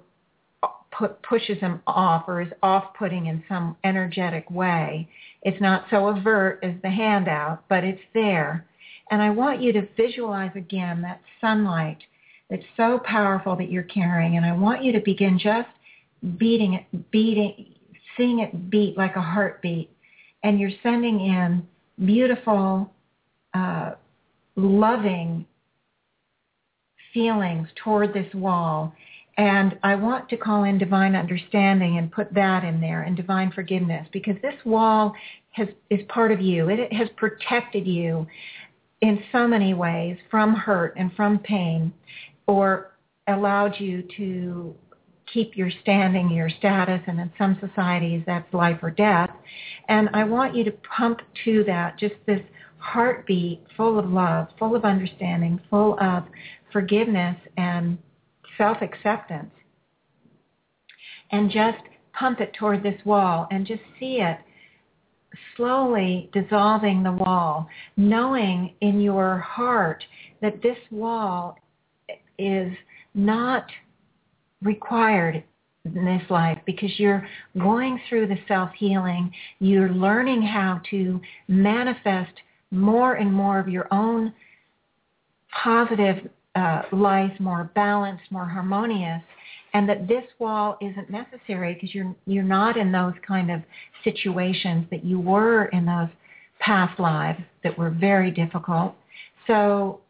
put, pushes him off or is off-putting in some energetic way. It's not so overt as the handout, but it's there. And I want you to visualize again that sunlight that's so powerful that you're carrying. And I want you to begin just beating it, beating, seeing it beat like a heartbeat. And you're sending in beautiful, uh, loving feelings toward this wall. And I want to call in divine understanding and put that in there and divine forgiveness because this wall has, is part of you. It has protected you in so many ways from hurt and from pain or allowed you to keep your standing, your status, and in some societies that's life or death. And I want you to pump to that just this heartbeat full of love, full of understanding, full of forgiveness and self-acceptance. And just pump it toward this wall and just see it slowly dissolving the wall, knowing in your heart that this wall is not required in this life because you're going through the self-healing. You're learning how to manifest more and more of your own positive uh, life, more balanced, more harmonious, and that this wall isn't necessary because you're you're not in those kind of situations that you were in those past lives that were very difficult. So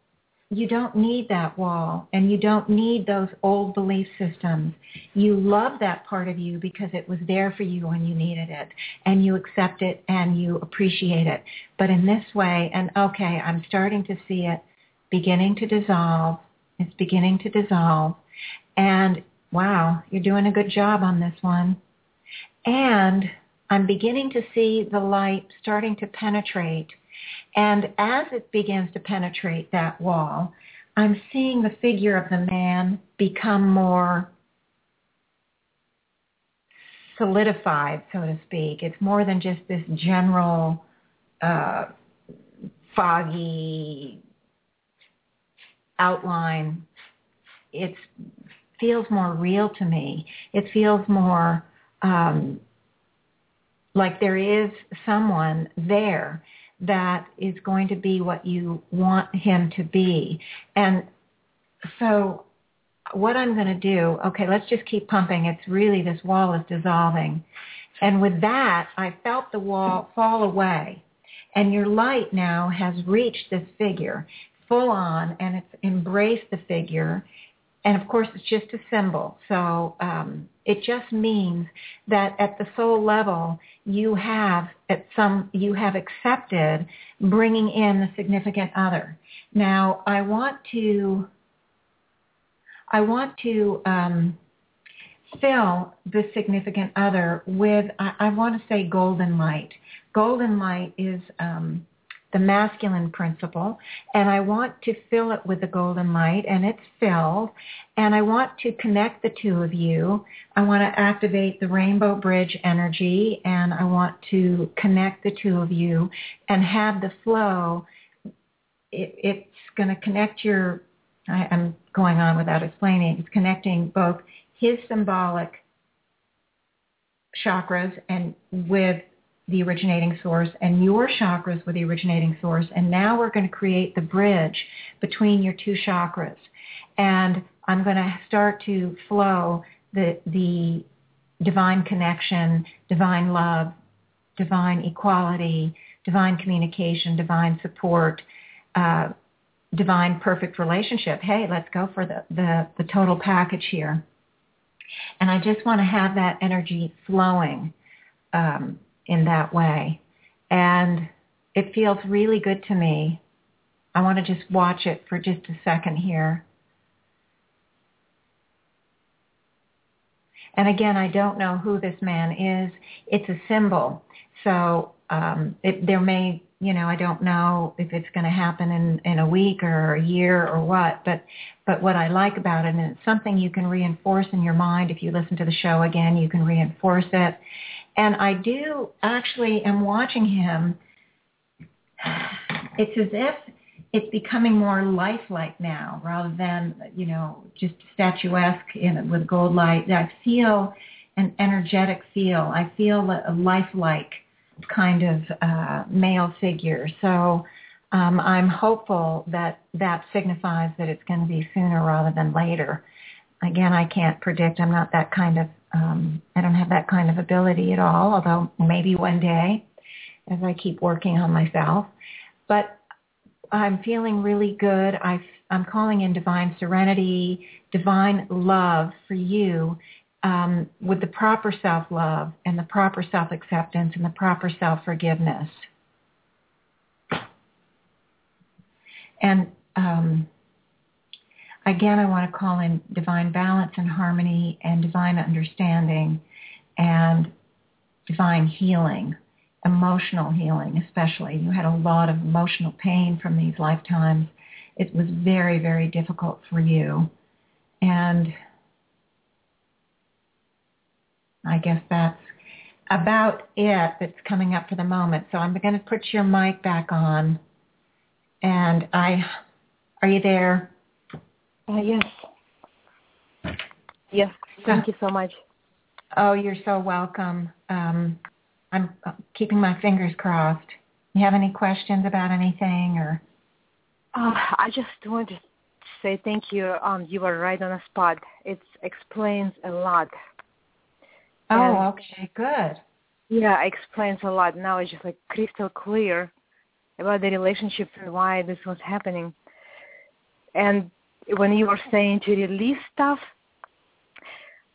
you don't need that wall and you don't need those old belief systems. You love that part of you because it was there for you when you needed it and you accept it and you appreciate it. But in this way, and okay, I'm starting to see it beginning to dissolve. It's beginning to dissolve. And wow, you're doing a good job on this one. And I'm beginning to see the light starting to penetrate and as it begins to penetrate that wall, I'm seeing the figure of the man become more solidified, so to speak. It's more than just this general uh, foggy outline. It feels more real to me. It feels more um, like there is someone there that is going to be what you want him to be. And so what I'm going to do, okay, let's just keep pumping. It's really, this wall is dissolving. And with that, I felt the wall fall away. And your light now has reached this figure full on and it's embraced the figure. And of course, it's just a symbol. So um, it just means that at the soul level, you have at some you have accepted bringing in the significant other. Now, I want to I want to um, fill the significant other with I, I, want to say golden light. Golden light is um, the masculine principle, and I want to fill it with the golden light, and it's filled, and I want to connect the two of you. I want to activate the rainbow bridge energy, and I want to connect the two of you and have the flow. It, it's going to connect your, I, I'm going on without explaining, it's connecting both his symbolic chakras and with the originating source and your chakras were the originating source. And now we're going to create the bridge between your two chakras. And I'm going to start to flow the, the divine connection, divine love, divine equality, divine communication, divine support, uh, divine perfect relationship. Hey, let's go for the, the, the total package here. And I just want to have that energy flowing um, in that way. And it feels really good to me. I want to just watch it for just a second here. And again, I don't know who this man is. It's a symbol. So um, it, there may you know, I don't know if it's going to happen in, in a week or a year or what, but, but what I like about it, and it's something you can reinforce in your mind. If you listen to the show again, you can reinforce it. And I do actually am watching him. It's as if it's becoming more lifelike now rather than, you know, just statuesque in, with gold light. I feel an energetic feel. I feel a lifelike kind of uh, male figure. So um, I'm hopeful that that signifies that it's going to be sooner rather than later. Again, I can't predict. I'm not that kind of, um, I don't have that kind of ability at all, although maybe one day as I keep working on myself. But I'm feeling really good. I, I'm calling in divine serenity, divine love for you um, with the proper self-love and the proper self-acceptance and the proper self-forgiveness. And um, again, I want to call in divine balance and harmony and divine understanding and divine healing, emotional healing especially. You had a lot of emotional pain from these lifetimes. It was very, very difficult for you. And I guess that's about it that's coming up for the moment. So I'm going to put your mic back on. And I, are you there? Uh, yes. Yes. Thank you so much. Oh, you're so welcome. Um, I'm keeping my fingers crossed. You have any questions about anything or? Uh, I just want to say thank you. Um, you were right on the spot. It explains a lot Oh, and, okay, good. Yeah, it explains a lot. Now it's just like crystal clear about the relationships and why this was happening. And when you were saying to release stuff,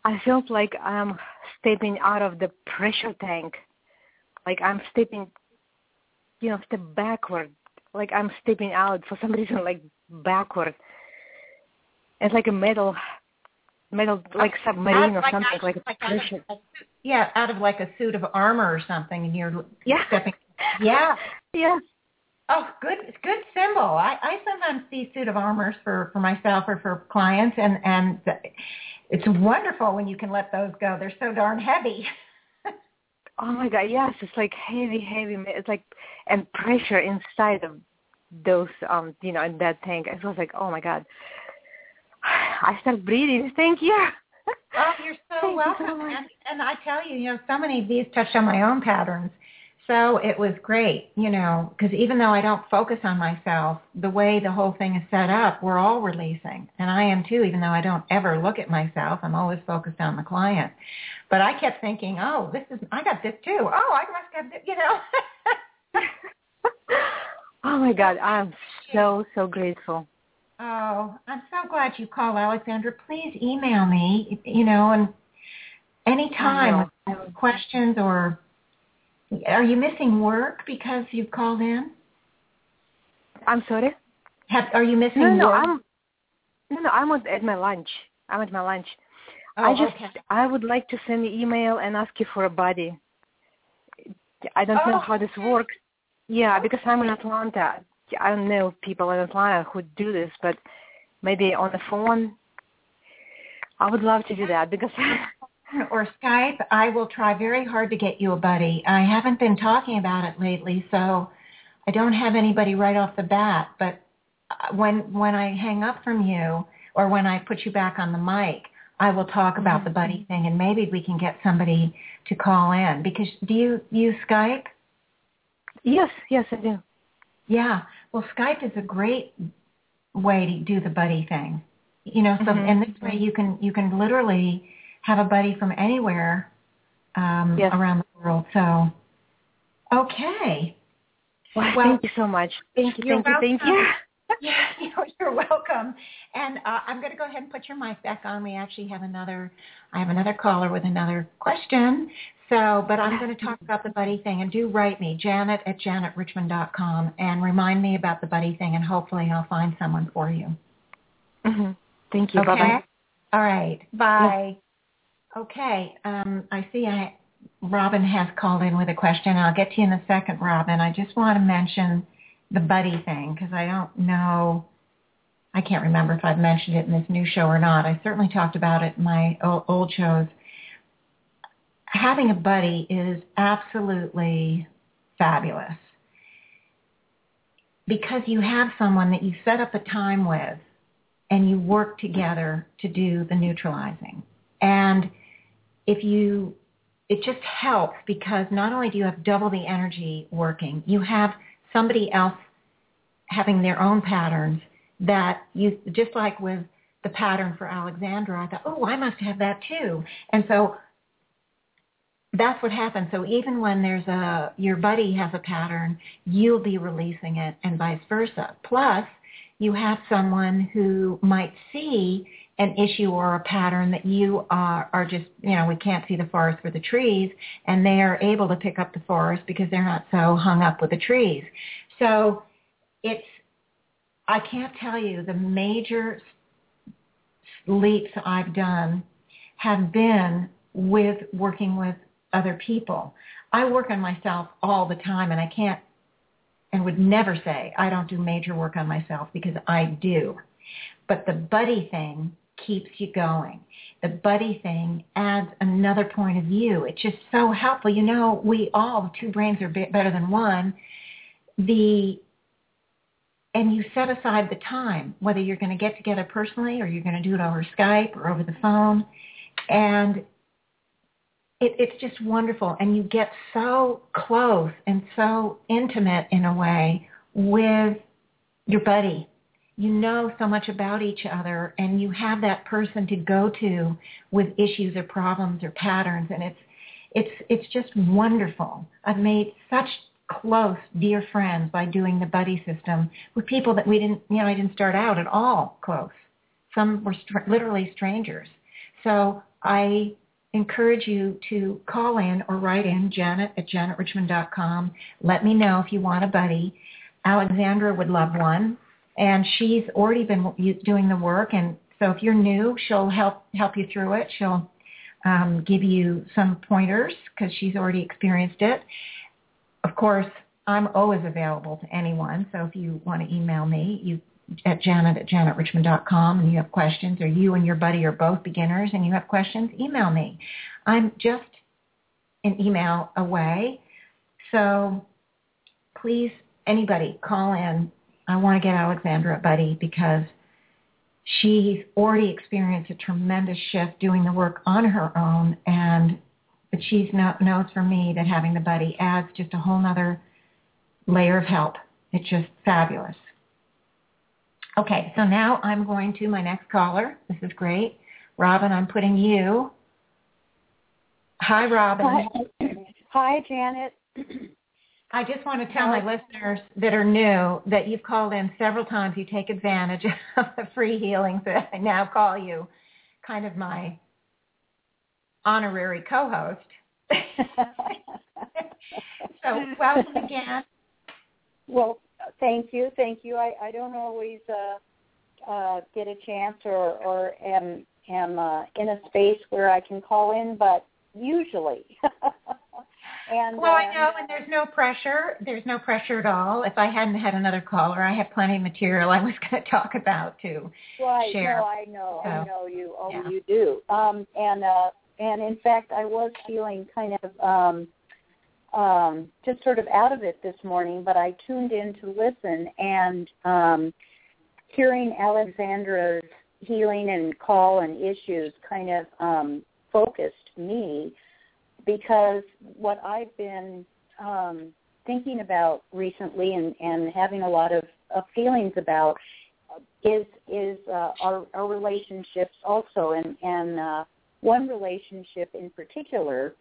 I felt like I'm stepping out of the pressure tank. Like I'm stepping, you know, step backward. Like I'm stepping out for some reason, like backward. It's like a metal metal like submarine or like something like, like a pressure. yeah, out of like a suit of armor or something, and you're yeah. stepping. Yeah. yeah. Oh, good, good symbol. I, I sometimes see suit of armors for for myself or for clients, and and it's wonderful when you can let those go. They're so darn heavy. oh my god, yes, it's like heavy, heavy. It's like and pressure inside of those, um, you know, in that tank. It was like, oh my god. I start breathing. Thank you. Oh, you're so Thank welcome. You so and, and I tell you, you know, so many of these touch on my own patterns. So it was great, you know, because even though I don't focus on myself, the way the whole thing is set up, we're all releasing. And I am too, even though I don't ever look at myself. I'm always focused on the client. But I kept thinking, oh, this is, I got this too. Oh, I must have this, you know. oh my God, I'm so, so grateful. Oh, I'm so glad you called, Alexandra. Please email me, you know, and anytime questions or are you missing work because you've called in? I'm sorry. Have, are you missing no, no, work? I'm no, no. I'm at, my lunch. I'm at my lunch. Oh, I just okay. I would like to send an email and ask you for a buddy. I don't oh, know how this works. Yeah, because I'm in Atlanta. I don't know people in Atlanta who do this, but maybe on the phone. I would love to do that because. or Skype, I will try very hard to get you a buddy. I haven't been talking about it lately, so I don't have anybody right off the bat. But uh, when when I hang up from you, or when I put you back on the mic, I will talk about mm-hmm. the buddy thing, and maybe we can get somebody to call in. Because do you use Skype? Yes, yes, I do. Yeah. Well, Skype is a great way to do the buddy thing. You know, so mm-hmm. in this way you can you can literally have a buddy from anywhere um, yes. around the world. So, okay. Well, well thank you so much. Thank you. Thank welcome. you. Thank you. yeah, you're welcome. And uh, I'm going to go ahead and put your mic back on. We actually have another, I have another caller with another question. So, but I'm going to talk about the buddy thing and do write me, Janet at janetrichmond.com and remind me about the buddy thing and hopefully I'll find someone for you. Mm-hmm. Thank you. Okay? Bye-bye. All right. Bye. Okay. Um, I see I Robin has called in with a question. I'll get to you in a second, Robin. I just want to mention the buddy thing because I don't know. I can't remember if I've mentioned it in this new show or not. I certainly talked about it in my old shows. Having a buddy is absolutely fabulous because you have someone that you set up a time with and you work together to do the neutralizing. And if you, it just helps because not only do you have double the energy working, you have somebody else having their own patterns that you, just like with the pattern for Alexandra, I thought, oh, I must have that too. And so that's what happens. So even when there's a, your buddy has a pattern, you'll be releasing it and vice versa. Plus, you have someone who might see an issue or a pattern that you are, are just, you know, we can't see the forest for the trees, and they are able to pick up the forest because they're not so hung up with the trees. So it's, I can't tell you the major leaps I've done have been with working with other people. I work on myself all the time and I can't and would never say I don't do major work on myself because I do. But the buddy thing keeps you going. The buddy thing adds another point of view. It's just so helpful. You know, we all, two brains are better than one. The and you set aside the time, whether you're going to get together personally or you're going to do it over Skype or over the phone. And it, it's just wonderful. And you get so close and so intimate in a way with your buddy. You know so much about each other and you have that person to go to with issues or problems or patterns and it's it's it's just wonderful. I've made such close, dear friends by doing the buddy system with people that we didn't, you know, I didn't start out at all close. Some were str- literally strangers. So I encourage you to call in or write in janet at janetrichmond.com. Let me know if you want a buddy. Alexandra would love one. And she's already been doing the work. And so if you're new, she'll help help you through it. She'll um, give you some pointers because she's already experienced it. Of course, I'm always available to anyone. So if you want to email me, you at janet at janetrichmond.com and you have questions or you and your buddy are both beginners and you have questions, email me. I'm just an email away. So please, anybody, call in. I want to get Alexandra a buddy because she's already experienced a tremendous shift doing the work on her own and but she knows for me that having the buddy adds just a whole nother layer of help. It's just fabulous. Okay, so now I'm going to my next caller. This is great. Robin, I'm putting you. Hi, Robin. Hi, Hi Janet. I just want to tell my listeners that are new that you've called in several times. You take advantage of the free healings that I now call you kind of my honorary co-host. so welcome again. Well, thank you, thank you. I, I don't always uh, uh, get a chance or, or am am uh, in a space where I can call in, but usually. and well, I know, and there's no pressure. There's no pressure at all. If I hadn't had another caller, I have plenty of material I was going to talk about to right, share. No, I know, so, I know you. Oh, yeah. you do. Um, and uh, and in fact, I was feeling kind of um, um, just sort of out of it this morning, but I tuned in to listen and um, hearing Alexandra's healing and call and issues kind of um, focused me because what I've been um, thinking about recently and, and having a lot of, of feelings about is is uh, our, our relationships also and and uh, one relationship in particular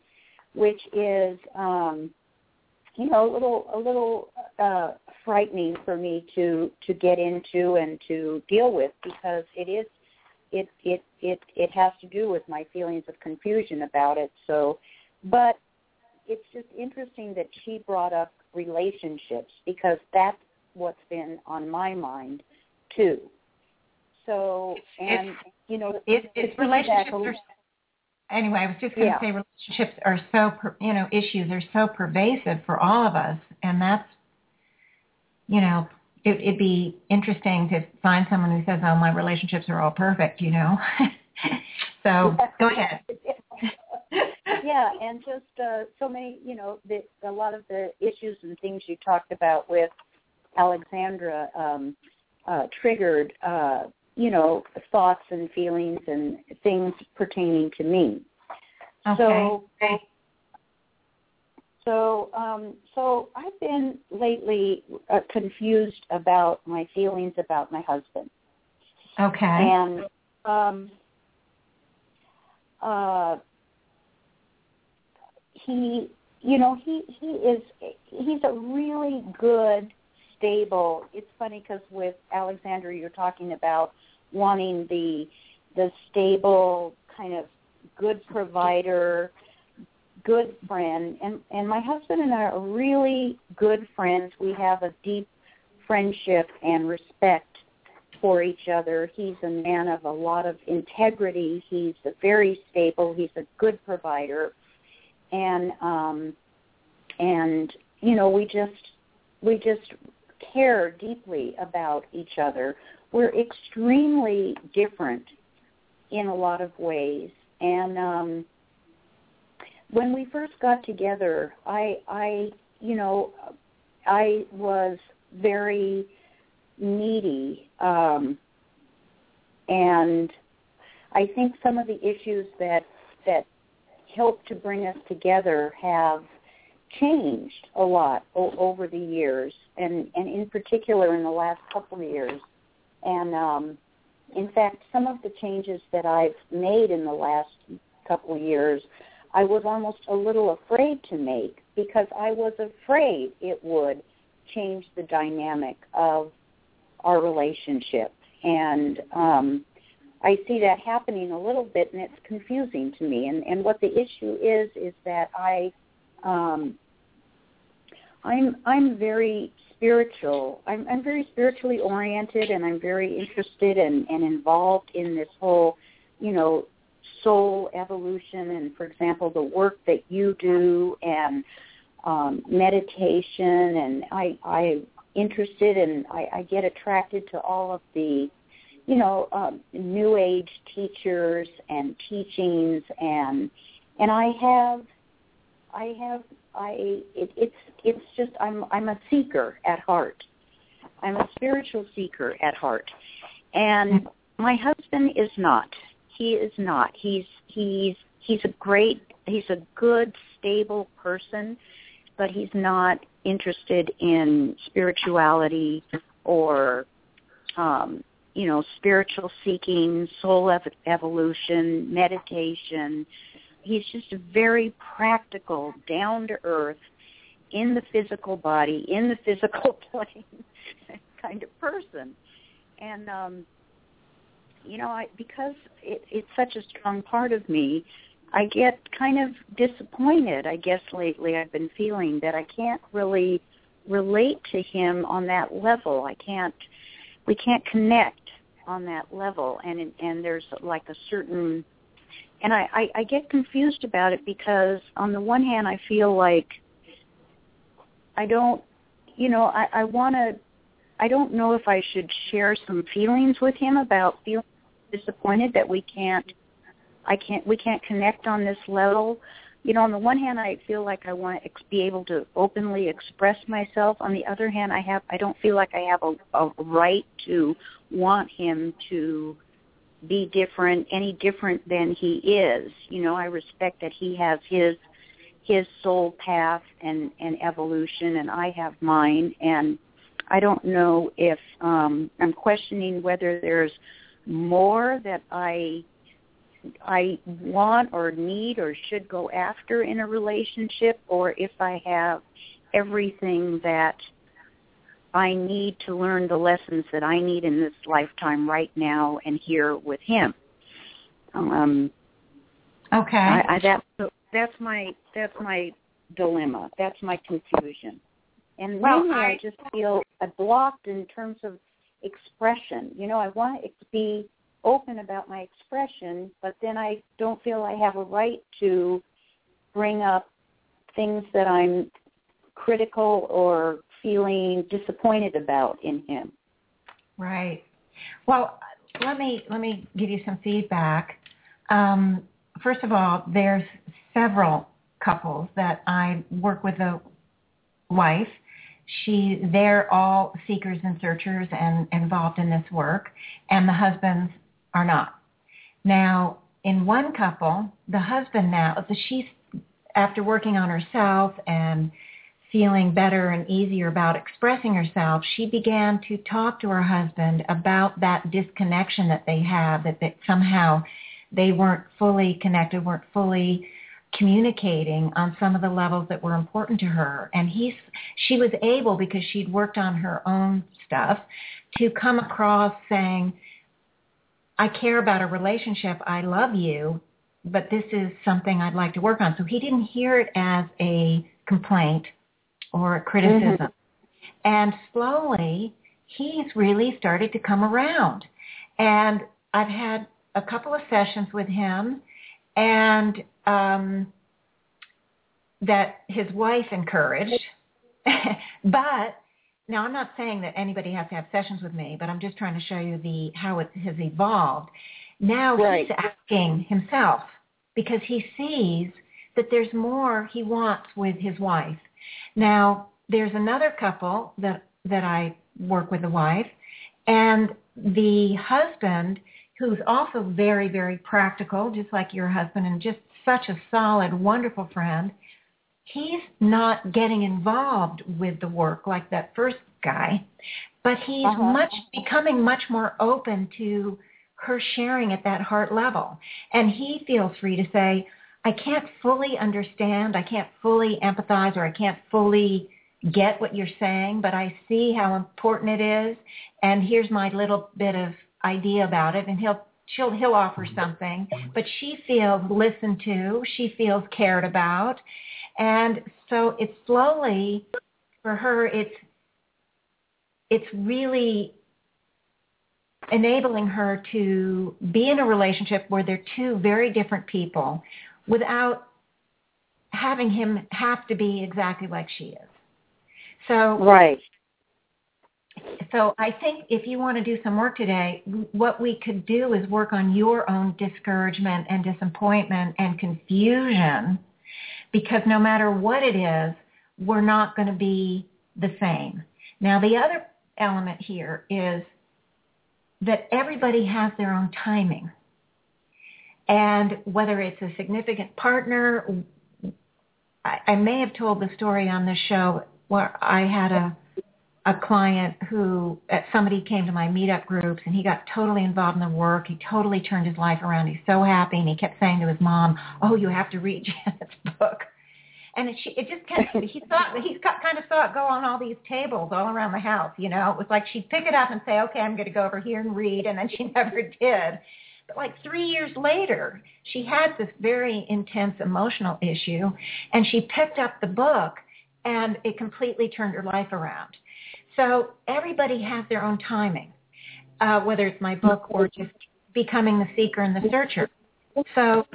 which is um, you know a little a little uh, frightening for me to to get into and to deal with because it is it it it it has to do with my feelings of confusion about it. So, but it's just interesting that she brought up relationships because that's what's been on my mind too. So and it's, you know it, it's relationships are anyway, I was just going to Yeah. say relationships are so, per, you know, issues are so pervasive for all of us, and that's, you know, it, it'd be interesting to find someone who says, "Oh, my relationships are all perfect," you know. so go ahead. Yeah, and just uh, so many, you know, the, a lot of the issues and things you talked about with Alexandra um, uh, triggered, uh, you know, thoughts and feelings and things pertaining to me. Okay. So, so, um, so I've been lately uh, confused about my feelings about my husband, okay. and um, uh, he, you know, he he is he's a really good, stable. It's funny because with Alexandra you're talking about wanting the the stable kind of good provider, good friend, and and my husband and I are really good friends. We have a deep friendship and respect for each other. He's a man of a lot of integrity. He's a very stable. He's a good provider, and um, and you know we just we just care deeply about each other. We're extremely different in a lot of ways, and um, when we first got together, I I you know I was very needy um and i think some of the issues that that helped to bring us together have changed a lot o- over the years and and in particular in the last couple of years and um in fact some of the changes that i've made in the last couple of years i was almost a little afraid to make because i was afraid it would change the dynamic of our relationship. And um, I see that happening a little bit, and it's confusing to me. And, and what the issue is is that I, um, I'm I'm very spiritual. I'm, I'm very spiritually oriented, and I'm very interested and, and involved in this whole, you know, soul evolution. And for example, the work that you do and um, meditation, and I I'm interested and I, I get attracted to all of the, you know, um, new age teachers and teachings, and and I have, I have, I it, it's it's just I'm I'm a seeker at heart. I'm a spiritual seeker at heart, and my husband is not. He is not. He's he's he's a great. He's a good, stable person but he's not interested in spirituality or um you know spiritual seeking soul ev- evolution meditation he's just a very practical down to earth in the physical body in the physical plane kind of person and um you know i because it, it's such a strong part of me I get kind of disappointed, I guess lately I've been feeling that I can't really relate to him on that level. I can't we can't connect on that level and and there's like a certain and I, I, I get confused about it because on the one hand I feel like I don't you know, I, I wanna I don't know if I should share some feelings with him about feeling disappointed that we can't I can't we can't connect on this level. You know, on the one hand, I feel like I want to ex- be able to openly express myself. On the other hand, I have I don't feel like I have a, a right to want him to be different, any different than he is. You know, I respect that he has his his soul path and and evolution, and I have mine. And I don't know if um, I'm questioning whether there's more that I I want or need or should go after in a relationship or if I have everything that I need to learn the lessons that I need in this lifetime right now and here with him. Um, Okay. I, I, that's that's my that's my dilemma. That's my confusion. And Well, mainly I, I- just feel uh, blocked in terms of expression. You know, I want to be open about my expression, but then I don't feel I have a right to bring up things that I'm critical or feeling disappointed about in him. Right. Well, let me let me give you some feedback. Um, first of all, there's several couples that I work with a wife. She they're all seekers and searchers and involved in this work, and the husbands are not. Now, in one couple, the husband now she's after working on herself and feeling better and easier about expressing herself, she began to talk to her husband about that disconnection that they have, that, that somehow they weren't fully connected, weren't fully communicating on some of the levels that were important to her. And he's, she was able, because she'd worked on her own stuff, to come across saying, I care about a relationship, I love you, but this is something I'd like to work on. So he didn't hear it as a complaint or a criticism. Mm-hmm. And slowly, he's really started to come around. And I've had a couple of sessions with him, and um, that his wife encouraged. but now I'm not saying that anybody has to have sessions with me, but I'm just trying to show you the how it has evolved. Now right. he's asking himself because he sees that there's more he wants with his wife. Now, there's another couple that that I work with the wife and the husband who's also very very practical just like your husband and just such a solid wonderful friend he's not getting involved with the work like that first guy but he's uh-huh. much becoming much more open to her sharing at that heart level and he feels free to say I can't fully understand, I can't fully empathize, or I can't fully get what you're saying, but I see how important it is, and here's my little bit of idea about it, and he'll she'll he'll offer something, but she feels listened to, she feels cared about, and so it's slowly for her it's it's really enabling her to be in a relationship where they're two very different people without having him have to be exactly like she is. So right. So I think if you want to do some work today, what we could do is work on your own discouragement and disappointment and confusion because no matter what it is, we're not going to be the same. Now the other element here is that everybody has their own timing. And whether it's a significant partner, I, I may have told the story on this show where I had a a client who uh, somebody came to my meetup groups and he got totally involved in the work. He totally turned his life around. He's so happy and he kept saying to his mom, "Oh, you have to read Janet's book." And it, it just kind of, he thought he kind of saw it go on all these tables all around the house. You know, it was like she'd pick it up and say, "Okay, I'm going to go over here and read," and then she never did. Like three years later, she had this very intense emotional issue, and she picked up the book, and it completely turned her life around. So everybody has their own timing, uh, whether it's my book or just becoming the seeker and the searcher. So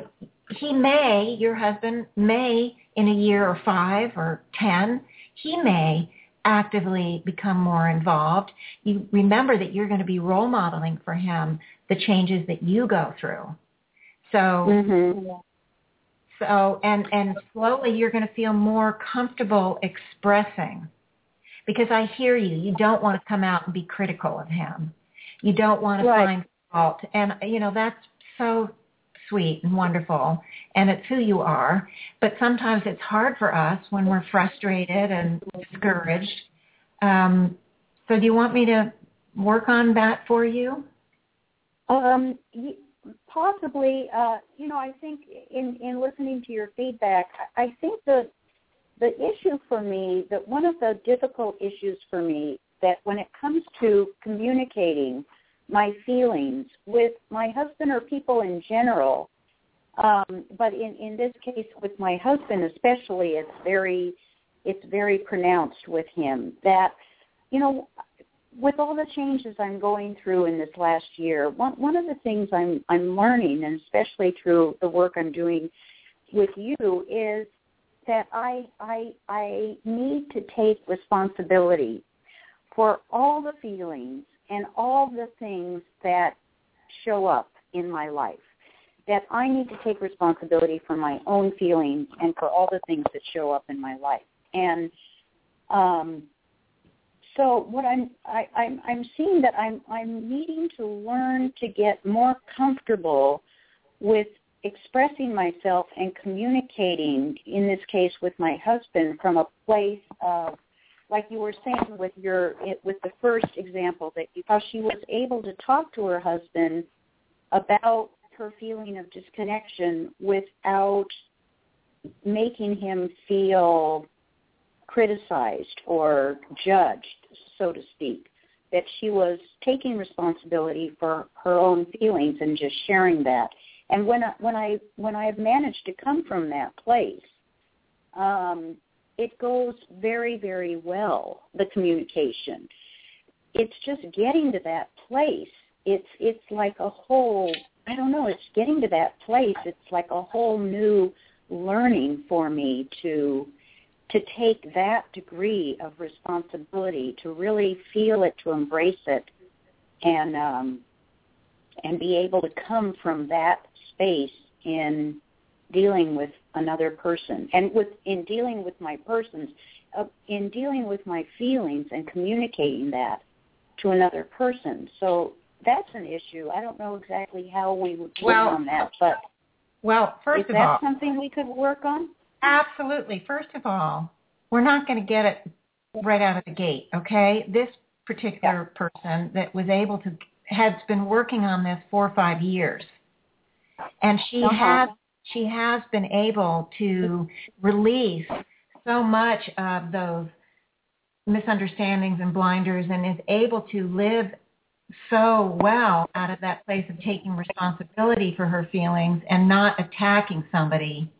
he may, your husband may, in a year or five or ten, he may actively become more involved. You remember that you're going to be role modeling for him the changes that you go through. So, mm-hmm. so and and slowly you're going to feel more comfortable expressing, because I hear you. You don't want to come out and be critical of him. You don't want to right. find fault, and you know that's so sweet and wonderful, and it's who you are. But sometimes it's hard for us when we're frustrated and discouraged. Um, so, do you want me to work on that for you? Um, possibly. Uh, you know, I think in in listening to your feedback, I think the the issue for me, that one of the difficult issues for me, that when it comes to communicating my feelings with my husband or people in general, um, but in in this case with my husband especially, it's very it's very pronounced with him that you know with all the changes I'm going through in this last year, one one of the things I'm I'm learning, and especially through the work I'm doing with you, is that I I I need to take responsibility for all the feelings and all the things that show up in my life. That I need to take responsibility for my own feelings and for all the things that show up in my life. And um, so what I'm I, I'm I'm seeing that I'm I'm needing to learn to get more comfortable with expressing myself and communicating in this case with my husband from a place of like you were saying with your with the first example that you, how she was able to talk to her husband about her feeling of disconnection without making him feel criticized or judged, so to speak. That she was taking responsibility for her own feelings and just sharing that. And when I, when I when I have managed to come from that place, um, it goes very very well. The communication. It's just getting to that place. It's it's like a whole. I don't know. It's getting to that place. It's like a whole new learning for me to to take that degree of responsibility, to really feel it, to embrace it, and um, and be able to come from that space in dealing with another person and with in dealing with my persons uh, in dealing with my feelings and communicating that to another person so that's an issue i don't know exactly how we would work Well- on that but Well, first is of that all, something we could work on absolutely. First of all, we're not going to get it right out of the gate, okay? This particular person that was able to has been working on this four or five years, and she Uh-huh. has she has been able to release so much of those misunderstandings and blinders, and is able to live so well out of that place of taking responsibility for her feelings and not attacking somebody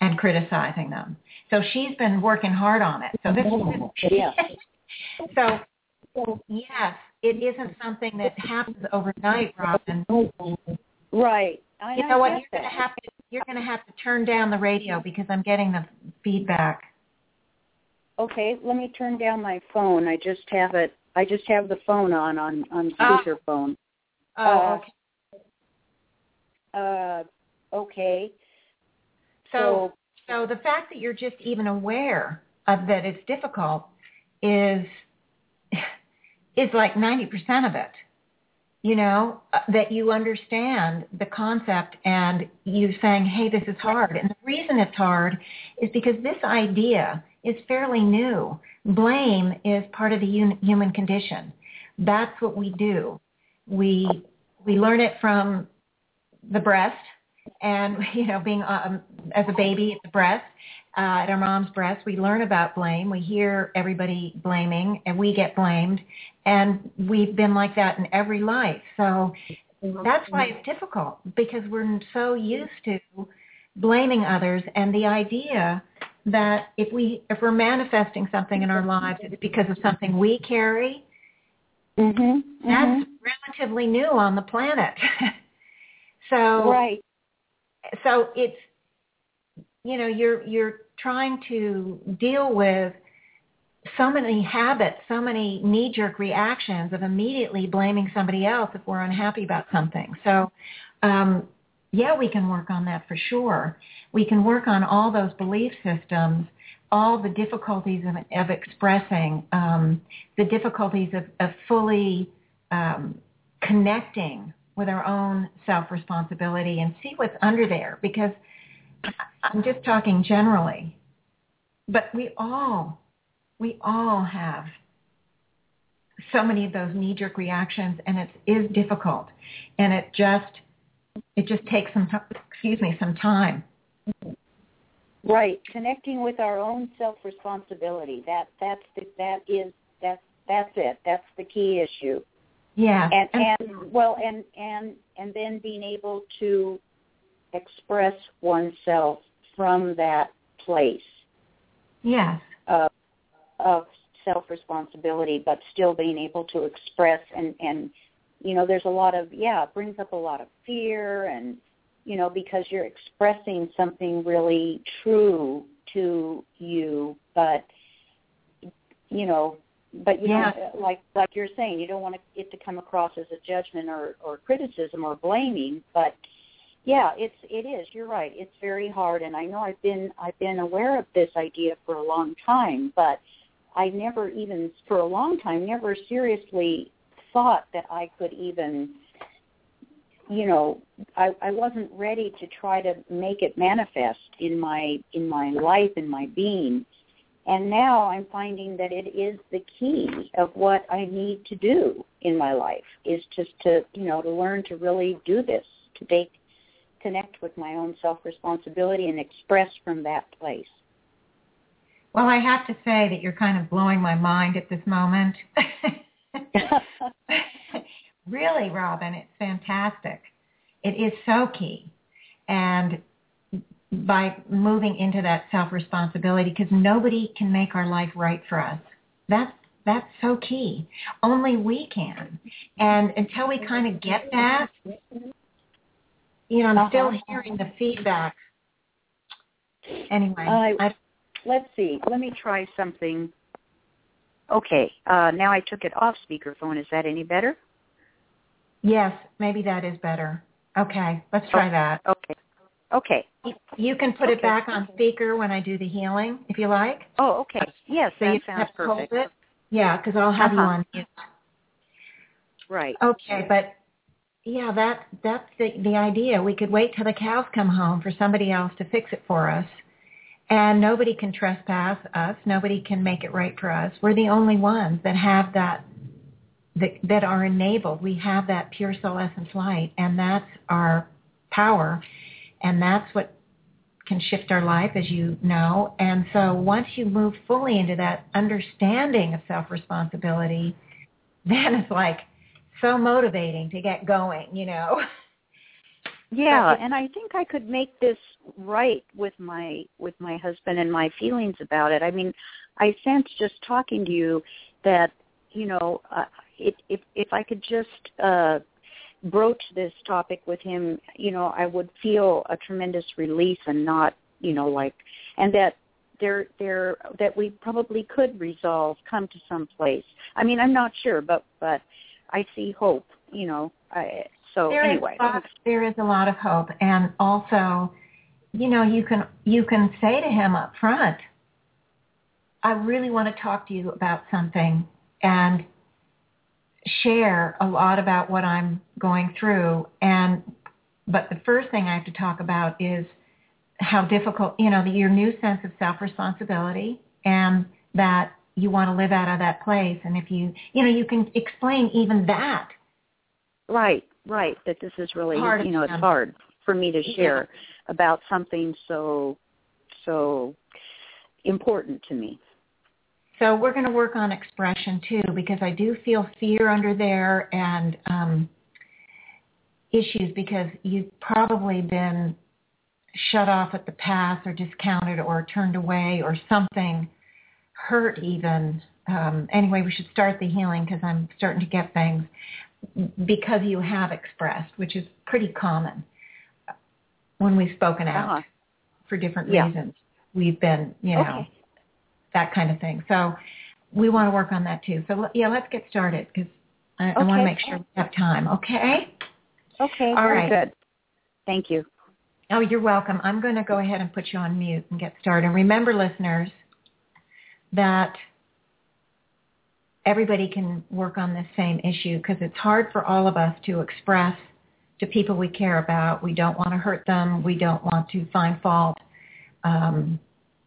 and criticizing them. So she's been working hard on it. So this is oh, Yeah. so yes, it isn't something that happens overnight, Robin. right I, You know what? You're gonna have to you're gonna have to turn down the radio because I'm getting the feedback. Okay, let me turn down my phone. I just have it. I just have the phone on on on speakerphone. Oh, Uh, okay. Uh, okay. So so the fact that you're just even aware of that it's difficult is is like 90% of it. You know, uh, that you understand the concept and you saying, hey, this is hard. And the reason it's hard is because this idea is fairly new. Blame is part of the human condition. That's what we do. We, we learn it from the breast and, you know, being um, as a baby at the breast, uh, at our mom's breast, we learn about blame. We hear everybody blaming and we get blamed and we've been like that in every life. So that's why it's difficult because we're so used to blaming others and the idea that if we if we're manifesting something in our lives it's because of something we carry Mhm. that's relatively new on the planet so right. So it's you know you're you're trying to deal with so many habits, so many knee-jerk reactions of immediately blaming somebody else if we're unhappy about something. So, um, yeah, we can work on that for sure. We can work on all those belief systems, all the difficulties of, of expressing, um, the difficulties of, of fully um, connecting with our own self-responsibility and see what's under there because I'm just talking generally, but we all we all have so many of those knee-jerk reactions, and it is difficult, and it just it just takes some excuse me some time. Right. Connecting with our own self responsibility. That that's the, that is that's that's it. That's the key issue. Yeah, And and well and and and then being able to express oneself from that place yes, of of self-responsibility, but still being able to express and, and, you know, there's a lot of, yeah, it brings up a lot of fear and, you know, because you're expressing something really true to you, but, you know, but you Yeah. know, like like you're saying, you don't want it to come across as a judgment or or criticism or blaming, but yeah, it's it is. You're right. It's very hard, and I know I've been I've been aware of this idea for a long time, but I never even for a long time never seriously thought that I could even you know I, I wasn't ready to try to make it manifest in my in my life in my being and now I'm finding that it is the key of what I need to do in my life is just to you know to learn to really do this to take connect with my own self responsibility and express from that place Well, I have to say that you're kind of blowing my mind at this moment. really, Robin, it's fantastic. It is so key. And by moving into that self-responsibility, because nobody can make our life right for us. That's that's so key. Only we can. And until we kind of get that, you know, I'm still Uh-huh. hearing the feedback. Anyway, I- I, let's see let me try something okay uh now I took it off speakerphone is that any better yes, maybe that is better. Okay, let's try that. okay okay You- You can put it back on speaker when I do the healing, if you like. oh okay yes So that you sounds have to hold perfect it. Yeah, because I'll have you Uh-huh. on mute. right Okay, but yeah, that that's the the idea. We could wait till the cows come home for somebody else to fix it for us. And nobody can trespass us. Nobody can make it right for us. We're the only ones that have that that, that are enabled. We have that pure soul essence light, and that's our power, and that's what can shift our life, as you know. And so once you move fully into that understanding of self-responsibility, then it's like so motivating to get going, you know. yeah and I think I could make this right with my with my husband and my feelings about it I mean I sense just talking to you that you know uh, it, if if I could just uh broach this topic with him, you know, I would feel a tremendous relief and not, you know, like, and that there, there, that we probably could resolve, come to some place. I mean, I'm not sure, but, but I see hope, you know. I, so There is anyway, lot- there is a lot of hope, and also, you know, you can you can say to him up front, "I really want to talk to you about something," and share a lot about what I'm going through. And but the first thing I have to talk about is how difficult, you know, the, your new sense of self responsibility, and that you want to live out of that place. And if you, you know, you can explain even that right, right, that this is really, Hard you know, it's hard for me to share about something so, so important to me. So we're going to work on expression too, because I do feel fear under there and um, issues because you've probably been shut off at the pass or discounted or turned away or something hurt even. Um, anyway, we should start the healing because I'm starting to get things because you have expressed, which is pretty common when we've spoken out Uh-huh. for different Yeah. reasons. We've been, you know, Okay. That kind of thing. So we want to work on that too. So yeah, let's get started because I, I want to make sure we have time. Okay. Okay, All right. good. Thank you. Oh, you're welcome. I'm going to go ahead and put you on mute and get started. And remember, listeners, that everybody can work on this same issue because it's hard for all of us to express to people we care about. We don't want to hurt them. We don't want to find fault. Um,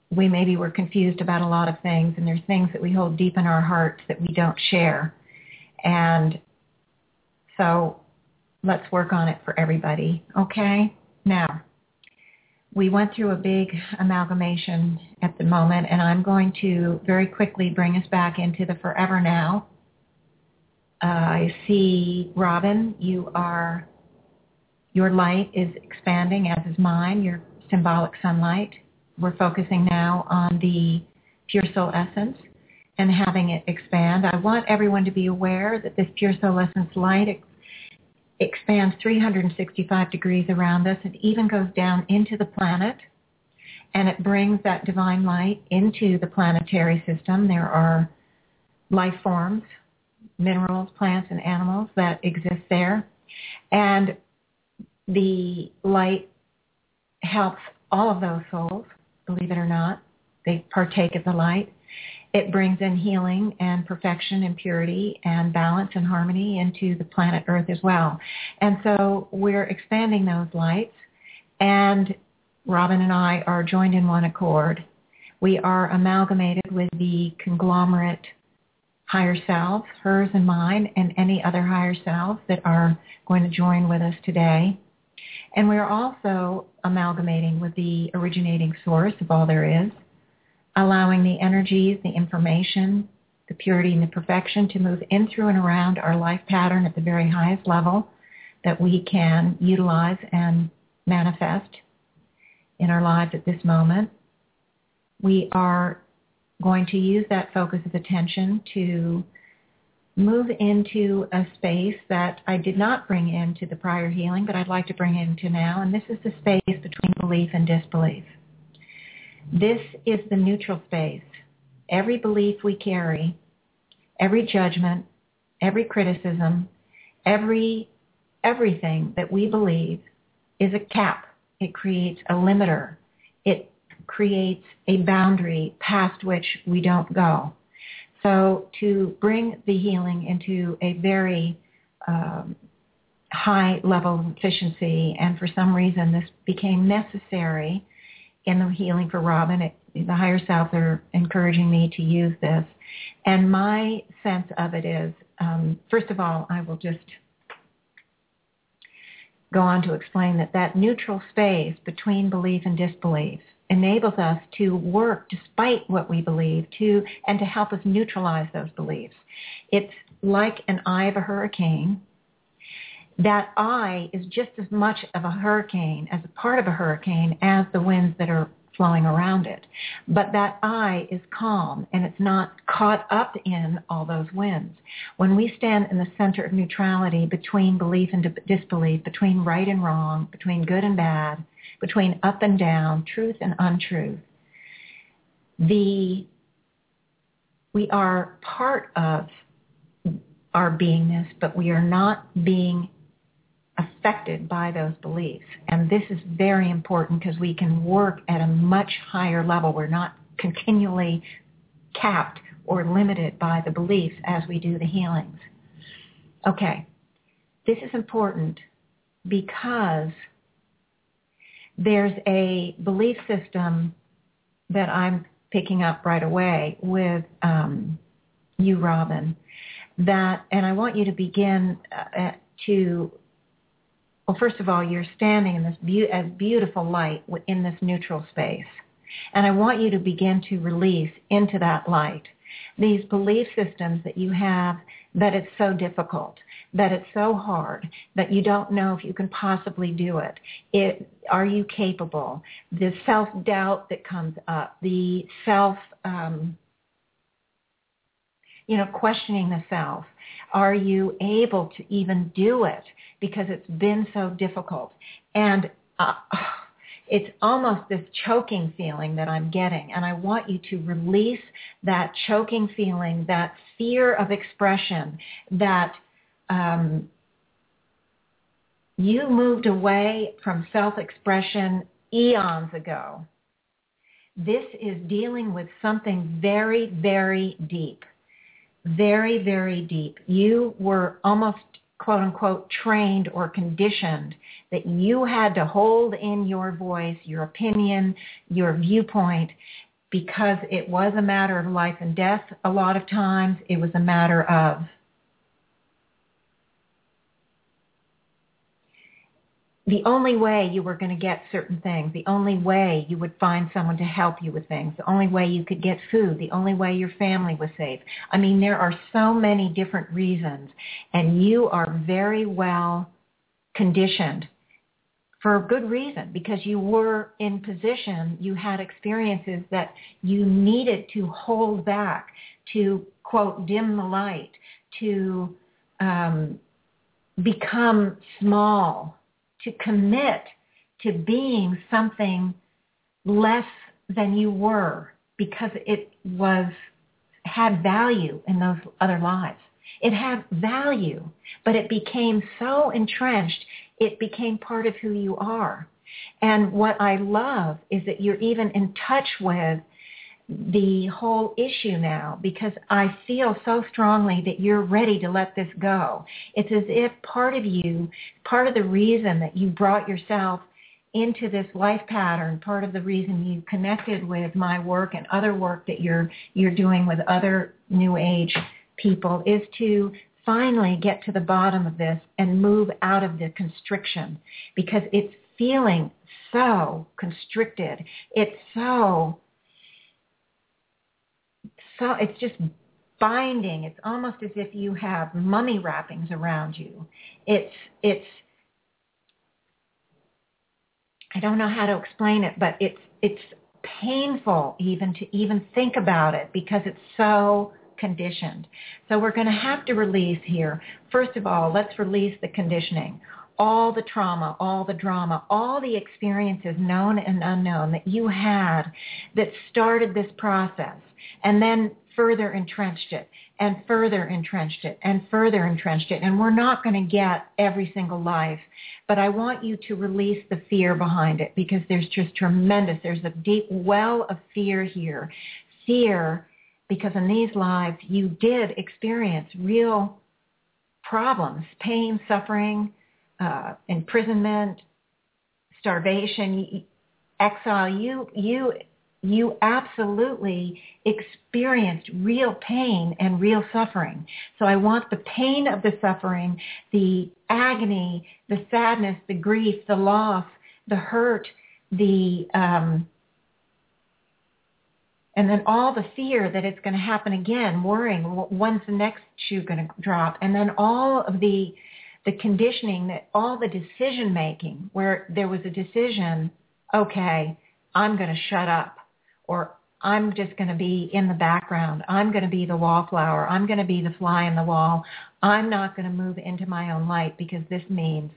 we maybe we're confused about a lot of things, and there's things that we hold deep in our hearts that we don't share. And so let's work on it for everybody. Okay? Now, we went through a big amalgamation at the moment, and I'm going to very quickly bring us back into the forever now. Uh, I see, Robin, you are, your light is expanding, as is mine, your symbolic sunlight. We're focusing now on the pure soul essence. and having it expand. I want everyone to be aware that this Pure Soul Essence light ex- expands 365 degrees around us. It even goes down into the planet and it brings that divine light into the planetary system. There are life forms, minerals, plants, and animals that exist there. And the light helps all of those souls, believe it or not. They partake of the light. It brings in healing and perfection and purity and balance and harmony into the planet Earth as well. And so we're expanding those lights and Robin and I are joined in one accord. We are amalgamated with the conglomerate higher selves, hers and mine, and any other higher selves that are going to join with us today. And we're also amalgamating with the originating source of all there is, allowing the energies, the information, the purity and the perfection to move in through and around our life pattern at the very highest level that we can utilize and manifest in our lives at this moment. We are going to use that focus of attention to move into a space that I did not bring into the prior healing, but I'd like to bring into now, and this is the space between belief and disbelief. This is the neutral space. Every belief we carry, every judgment, every criticism, every everything that we believe is a cap. It creates a limiter. It creates a boundary past which we don't go. So to bring the healing into a very um, high level of efficiency, and for some reason this became necessary in the healing for Robin. It, the higher self are encouraging me to use this. And my sense of it is, um, first of all, I will just go on to explain that that neutral space between belief and disbelief enables us to work despite what we believe to and to help us neutralize those beliefs. It's like an eye of a hurricane. That eye is just as much of a hurricane as a part of a hurricane as the winds that are flowing around it. But that eye is calm and it's not caught up in all those winds. When we stand in the center of neutrality between belief and disbelief, between right and wrong, between good and bad, between up and down, truth and untruth, the we are part of our beingness, but we are not being affected by those beliefs. And this is very important because we can work at a much higher level. We're not continually capped or limited by the beliefs as we do the healings. Okay, this is important because there's a belief system that I'm picking up right away with um, you, Robin, that, and I want you to begin uh, to well, first of all, you're standing in this be- beautiful light in this neutral space. And I want you to begin to release into that light these belief systems that you have that it's so difficult, that it's so hard, that you don't know if you can possibly do it. it are you capable? The self-doubt that comes up, the self, um, you know, questioning the self. Are you able to even do it? because it's been so difficult. And uh, it's almost this choking feeling that I'm getting. And I want you to release that choking feeling, that fear of expression, that um, you moved away from self-expression eons ago. This is dealing with something very, very deep. Very, very deep. You were almost quote unquote trained or conditioned that you had to hold in your voice, your opinion, your viewpoint because it was a matter of life and death a lot of times. It was a matter of the only way you were going to get certain things, the only way you would find someone to help you with things, the only way you could get food, the only way your family was safe. I mean, there are so many different reasons, and you are very well conditioned for a good reason because you were in position, you had experiences that you needed to hold back to, quote, dim the light, to um, become small, to commit to being something less than you were because it was had value in those other lives. It had value, but it became so entrenched, it became part of who you are. And what I love is that you're even in touch with the whole issue now because I feel so strongly that you're ready to let this go. It's as if part of you, part of the reason that you brought yourself into this life pattern, part of the reason you connected with my work and other work that you're you're doing with other new age people is to finally get to the bottom of this and move out of the constriction because it's feeling so constricted. It's so so it's just binding. It's almost as if you have mummy wrappings around you. It's it's I don't know how to explain it, but it's it's painful even to even think about it because it's so conditioned. So we're going to have to release here. First of all, let's release the conditioning. All the trauma, all the drama, all the experiences known and unknown that you had that started this process and then further entrenched it and further entrenched it and further entrenched it. And we're not going to get every single life, but I want you to release the fear behind it because there's just tremendous, there's a deep well of fear here. Fear because in these lives you did experience real problems, pain, suffering, uh, imprisonment, starvation, exile. You, you you absolutely experienced real pain and real suffering. So I want the pain of the suffering, the agony, the sadness, the grief, the loss, the hurt, the um, and then all the fear that it's going to happen again, worrying when's the next shoe going to drop, and then all of the the conditioning that all the decision making where there was a decision, okay, I'm going to shut up or I'm just going to be in the background. I'm going to be the wallflower. I'm going to be the fly in the wall. I'm not going to move into my own light because this means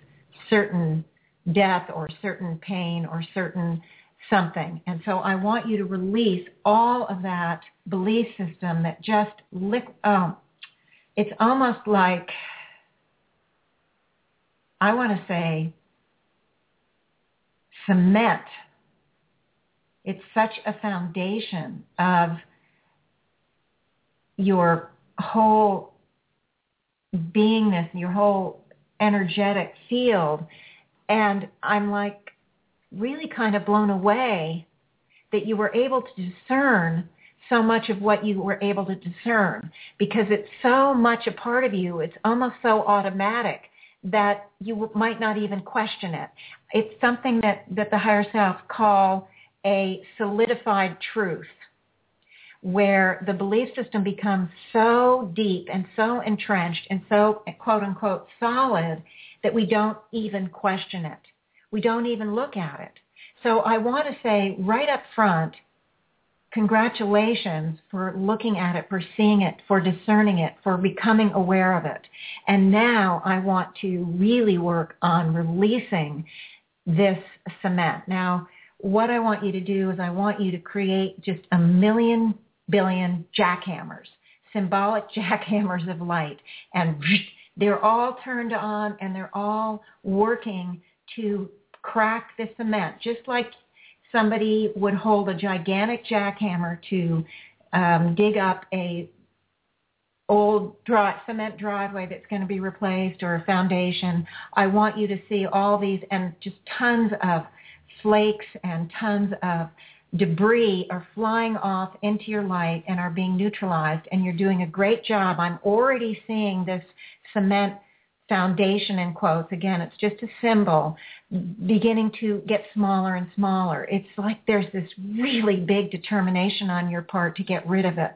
certain death or certain pain or certain something. And so I want you to release all of that belief system that just, li- oh, it's almost like, I want to say, cement it's such a foundation of your whole beingness, your whole energetic field. And I'm like really kind of blown away that you were able to discern so much of what you were able to discern because it's so much a part of you. It's almost so automatic that you might not even question it. It's something that, that the higher self call a solidified truth where the belief system becomes so deep and so entrenched and so quote unquote solid that we don't even question it. We don't even look at it. So I want to say right up front, congratulations for looking at it, for seeing it, for discerning it, for becoming aware of it. And now I want to really work on releasing this cement. Now, what I want you to do is I want you to create just a million billion jackhammers, symbolic jackhammers of light. And they're all turned on and they're all working to crack the cement, just like somebody would hold a gigantic jackhammer to um, dig up a old dry, cement driveway that's going to be replaced or a foundation. I want you to see all these and just tons of flakes and tons of debris are flying off into your light and are being neutralized and you're doing a great job. I'm already seeing this cement foundation in quotes. Again, it's just a symbol beginning to get smaller and smaller. It's like there's this really big determination on your part to get rid of it.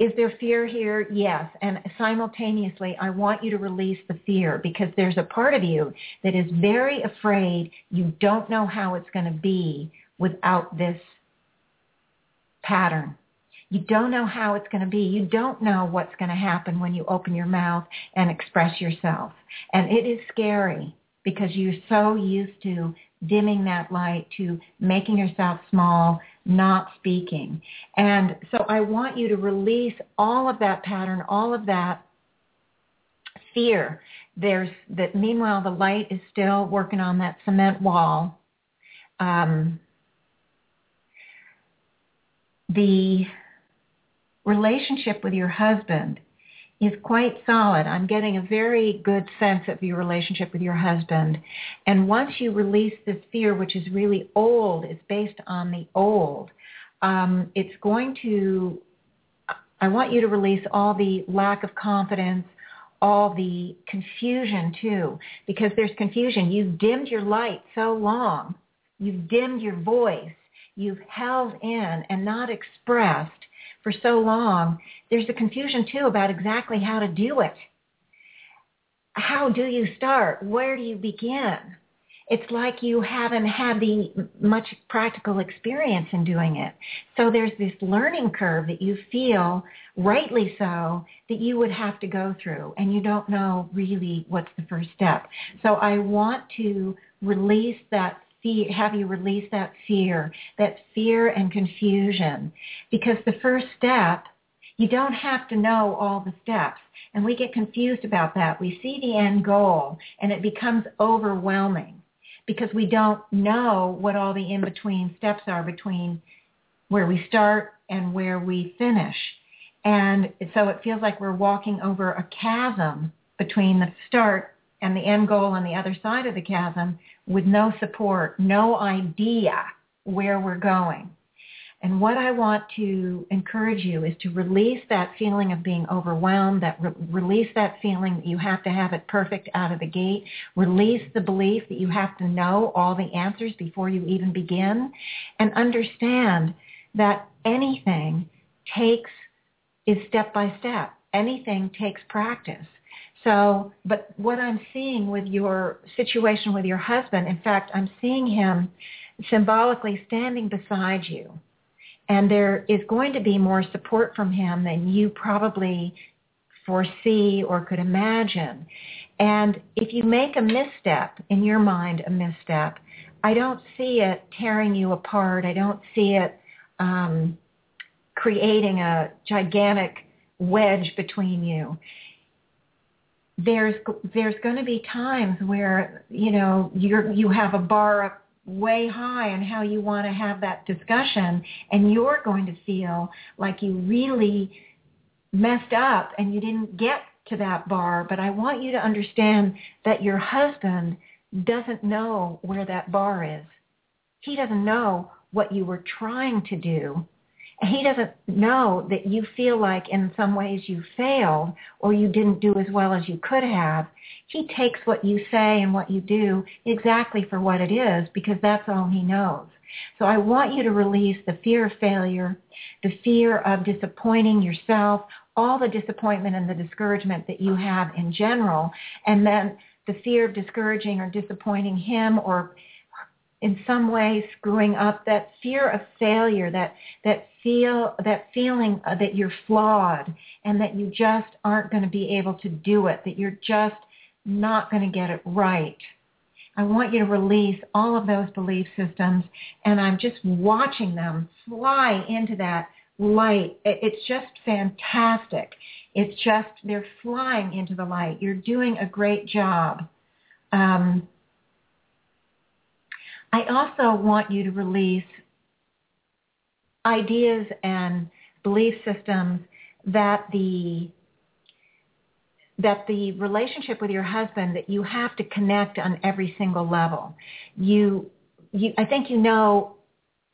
Is there fear here? Yes. And simultaneously, I want you to release the fear because there's a part of you that is very afraid you don't know how it's going to be without this pattern. You don't know how it's going to be. You don't know what's going to happen when you open your mouth and express yourself. And it is scary because you're so used to dimming that light, to making yourself small, not speaking. And so I want you to release all of that pattern, all of that fear. There's that meanwhile the light is still working on that cement wall. Um, the relationship with your husband is quite solid. I'm getting a very good sense of your relationship with your husband. And once you release this fear, which is really old, it's based on the old, um, it's going to, I want you to release all the lack of confidence, all the confusion too, because there's confusion. You've dimmed your light so long. You've dimmed your voice. You've held in and not expressed for so long, there's a confusion too about exactly how to do it. How do you start? Where do you begin? It's like you haven't had the much practical experience in doing it. So there's this learning curve that you feel, rightly so, that you would have to go through and you don't know really what's the first step. So I want to release that fear, have you release that fear, that fear and confusion. Because the first step, you don't have to know all the steps. And we get confused about that. We see the end goal and it becomes overwhelming because we don't know what all the in-between steps are between where we start and where we finish. And so it feels like we're walking over a chasm between the start and the end goal on the other side of the chasm with no support, no idea where we're going. And what I want to encourage you is to release that feeling of being overwhelmed, that re- release that feeling that you have to have it perfect out of the gate, release the belief that you have to know all the answers before you even begin, and understand that anything takes, is step by step. Anything takes practice. So, but what I'm seeing with your situation with your husband, in fact, I'm seeing him symbolically standing beside you. And there is going to be more support from him than you probably foresee or could imagine. And if you make a misstep, in your mind, a misstep, I don't see it tearing you apart. I don't see it um, creating a gigantic wedge between you there's there's going to be times where you know you're you have a bar up way high and how you want to have that discussion and you're going to feel like you really messed up and you didn't get to that bar. But I want you to understand that your husband doesn't know where that bar is. He doesn't know what you were trying to do he doesn't know that you feel like in some ways you failed or you didn't do as well as you could have. He takes what you say and what you do exactly for what it is because that's all he knows. So I want you to release the fear of failure, the fear of disappointing yourself, all the disappointment and the discouragement that you have in general, and then the fear of discouraging or disappointing him or in some way screwing up that fear of failure that that feel that feeling that you're flawed and that you just aren't going to be able to do it that you're just not going to get it right. I want you to release all of those belief systems and i'm just watching them fly into that light. It's just fantastic. It's just they're flying into the light. You're doing a great job. Um, I also want you to release ideas and belief systems that the that the relationship with your husband that you have to connect on every single level. You, you I think you know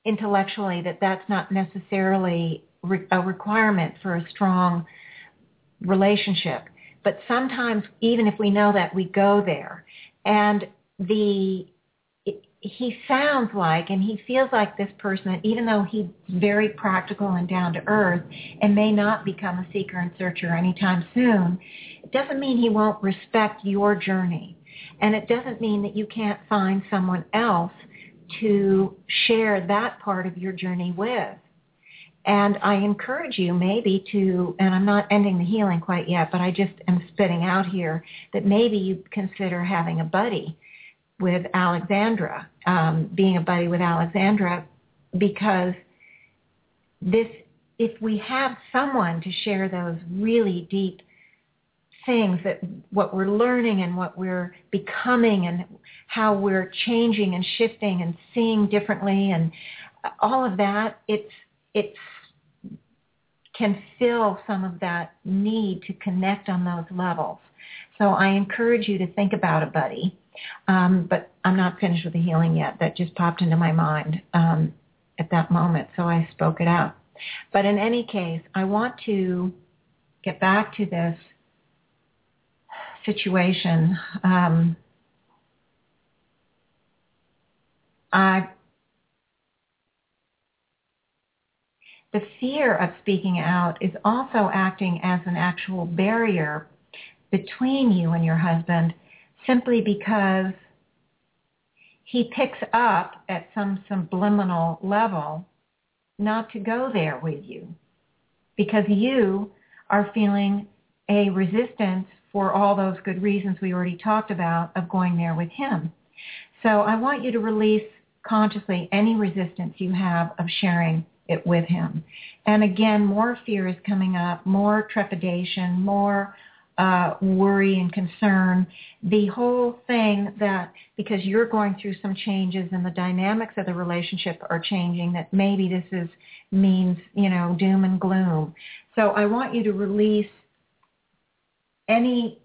intellectually that that's not necessarily re- a requirement for a strong relationship. But sometimes, even if we know that, we go there. And the he sounds like and he feels like this person, even though he's very practical and down to earth and may not become a seeker and searcher anytime soon, it doesn't mean he won't respect your journey. And it doesn't mean that you can't find someone else to share that part of your journey with. And I encourage you maybe to, and I'm not ending the healing quite yet, but I just am spitting out here that maybe you consider having a buddy with Alexandra, um, being a buddy with Alexandra, because this, if we have someone to share those really deep things that what we're learning and what we're becoming and how we're changing and shifting and seeing differently and all of that, it's it's can fill some of that need to connect on those levels. So I encourage you to think about a buddy. Um, but I'm not finished with the healing yet. That just popped into my mind um, at that moment, so I spoke it out. But in any case, I want to get back to this situation. Um, I the fear of speaking out is also acting as an actual barrier between you and your husband simply because he picks up at some subliminal level not to go there with you because you are feeling a resistance for all those good reasons we already talked about of going there with him. So I want you to release consciously any resistance you have of sharing it with him. And again, more fear is coming up, more trepidation, more uh, worry and concern. The whole thing that because you're going through some changes and the dynamics of the relationship are changing, that maybe this is means you know doom and gloom. So I want you to release any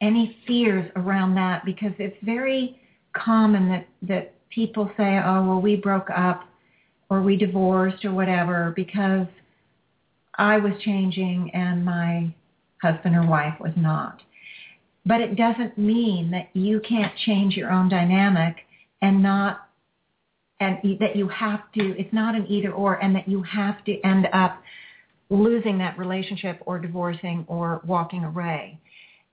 any fears around that because it's very common that that people say, oh well, we broke up or we divorced or whatever because I was changing and my husband or wife was not. But it doesn't mean that you can't change your own dynamic and not and that you have to it's not an either or and that you have to end up losing that relationship or divorcing or walking away.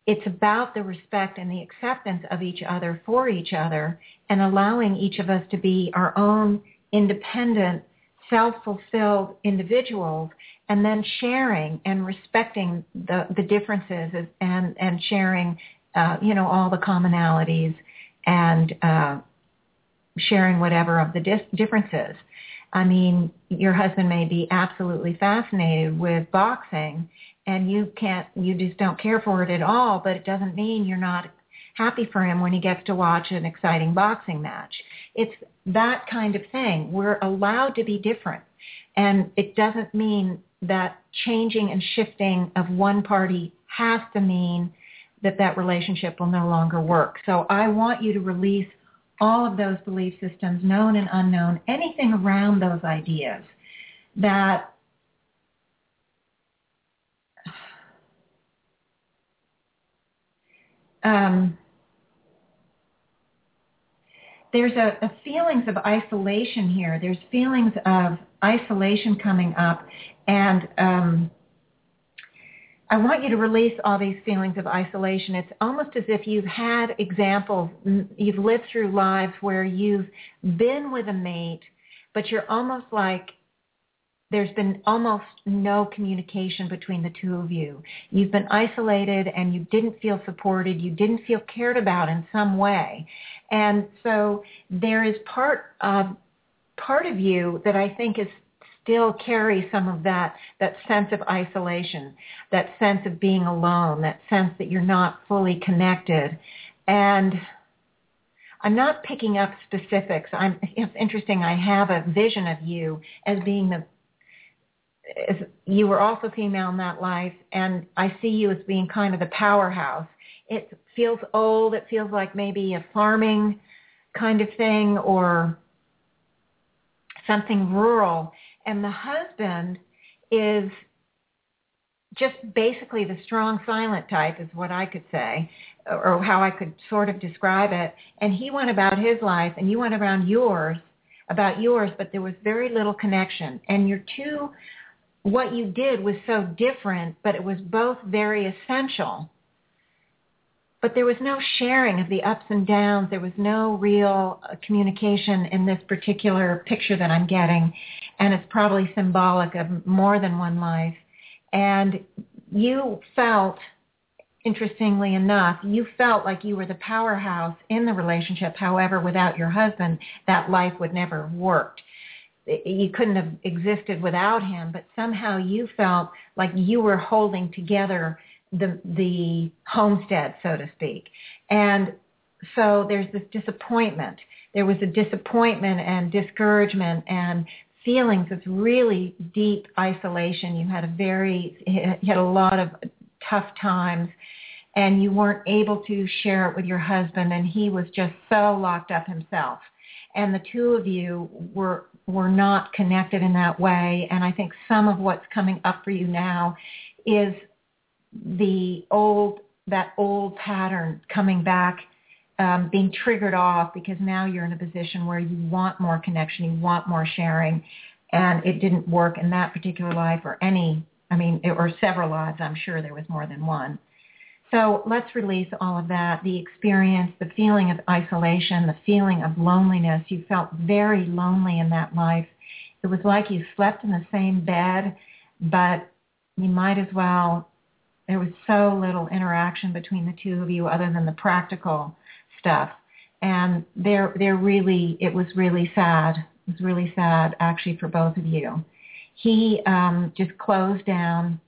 It's about the respect and the acceptance of each other for each other and allowing each of us to be our own independent, self-fulfilled individuals and then sharing and respecting the, the differences and, and sharing, uh, you know, all the commonalities and uh, sharing whatever of the dis- differences. I mean, your husband may be absolutely fascinated with boxing and you can't, you just don't care for it at all, but it doesn't mean you're not happy for him when he gets to watch an exciting boxing match. It's that kind of thing. We're allowed to be different. And it doesn't mean that changing and shifting of one party has to mean that that relationship will no longer work. So I want you to release all of those belief systems, known and unknown, anything around those ideas that um, there's a, a, feelings of isolation here. There's feelings of isolation coming up, and um, I want you to release all these feelings of isolation. It's almost as if you've had examples, you've lived through lives where you've been with a mate, but you're almost like there's been almost no communication between the two of you. You've been isolated and you didn't feel supported. You didn't feel cared about in some way. And so there is part of, part of you that I think is still carry some of that, that sense of isolation, that sense of being alone, that sense that you're not fully connected. And I'm not picking up specifics. I'm, it's interesting. I have a vision of you as being the as you were also female in that life, and I see you as being kind of the powerhouse. It feels old. It feels like maybe a farming kind of thing or something rural. And the husband is just basically the strong silent type is what I could say or how I could sort of describe it. And he went about his life and you went around yours about yours, but there was very little connection. And your two what you did was so different, but it was both very essential but there was no sharing of the ups and downs. There was no real uh, communication in this particular picture that I'm getting, and it's probably symbolic of more than one life. And you felt, interestingly enough, you felt like you were the powerhouse in the relationship. However, without your husband, that life would never have worked. You couldn't have existed without him, but somehow you felt like you were holding together the the homestead, so to speak. And so there's this disappointment. There was a disappointment and discouragement and feelings of really deep isolation. You had a very you had a lot of tough times and you weren't able to share it with your husband and he was just so locked up himself. And the two of you were were not connected in that way and I think some of what's coming up for you now is the old that old pattern coming back um, being triggered off because now you're in a position where you want more connection, you want more sharing, and it didn't work in that particular life or any, I mean, or several lives. I'm sure there was more than one. So let's release all of that, the experience, the feeling of isolation, the feeling of loneliness. You felt very lonely in that life. It was like you slept in the same bed, but you might as well there was so little interaction between the two of you other than the practical stuff. And there, there really, it was really sad. It was really sad actually for both of you. He um, just closed down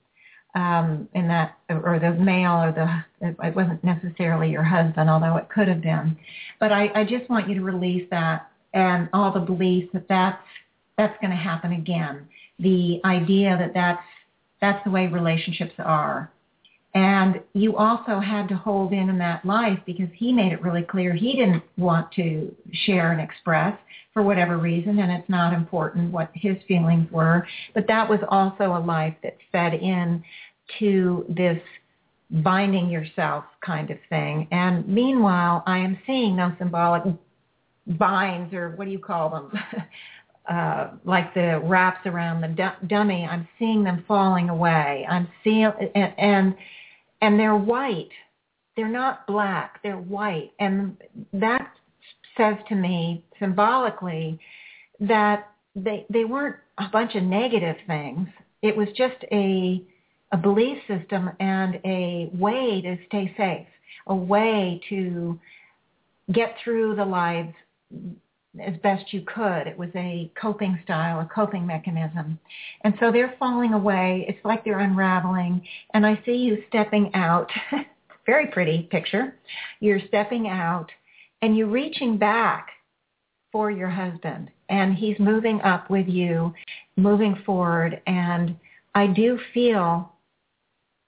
um, in that, or the male, or the, it wasn't necessarily your husband, although it could have been. But I, I just want you to release that and all the beliefs that that's, that's going to happen again. The idea that that's, that's the way relationships are. And you also had to hold in in that life because he made it really clear he didn't want to share and express for whatever reason, and it's not important what his feelings were. But that was also a life that fed in to this binding yourself kind of thing. And meanwhile, I am seeing those symbolic binds, or what do you call them? uh, like the wraps around the d- dummy, I'm seeing them falling away. I'm seeing, and, and and they're white. They're not black. They're white. And that says to me symbolically that they they weren't a bunch of negative things. It was just a a belief system and a way to stay safe, a way to get through the lives as best you could. It was a coping style, a coping mechanism. And so they're falling away. It's like they're unraveling. And I see you stepping out. Very pretty picture. You're stepping out and you're reaching back for your husband. And he's moving up with you, moving forward. And I do feel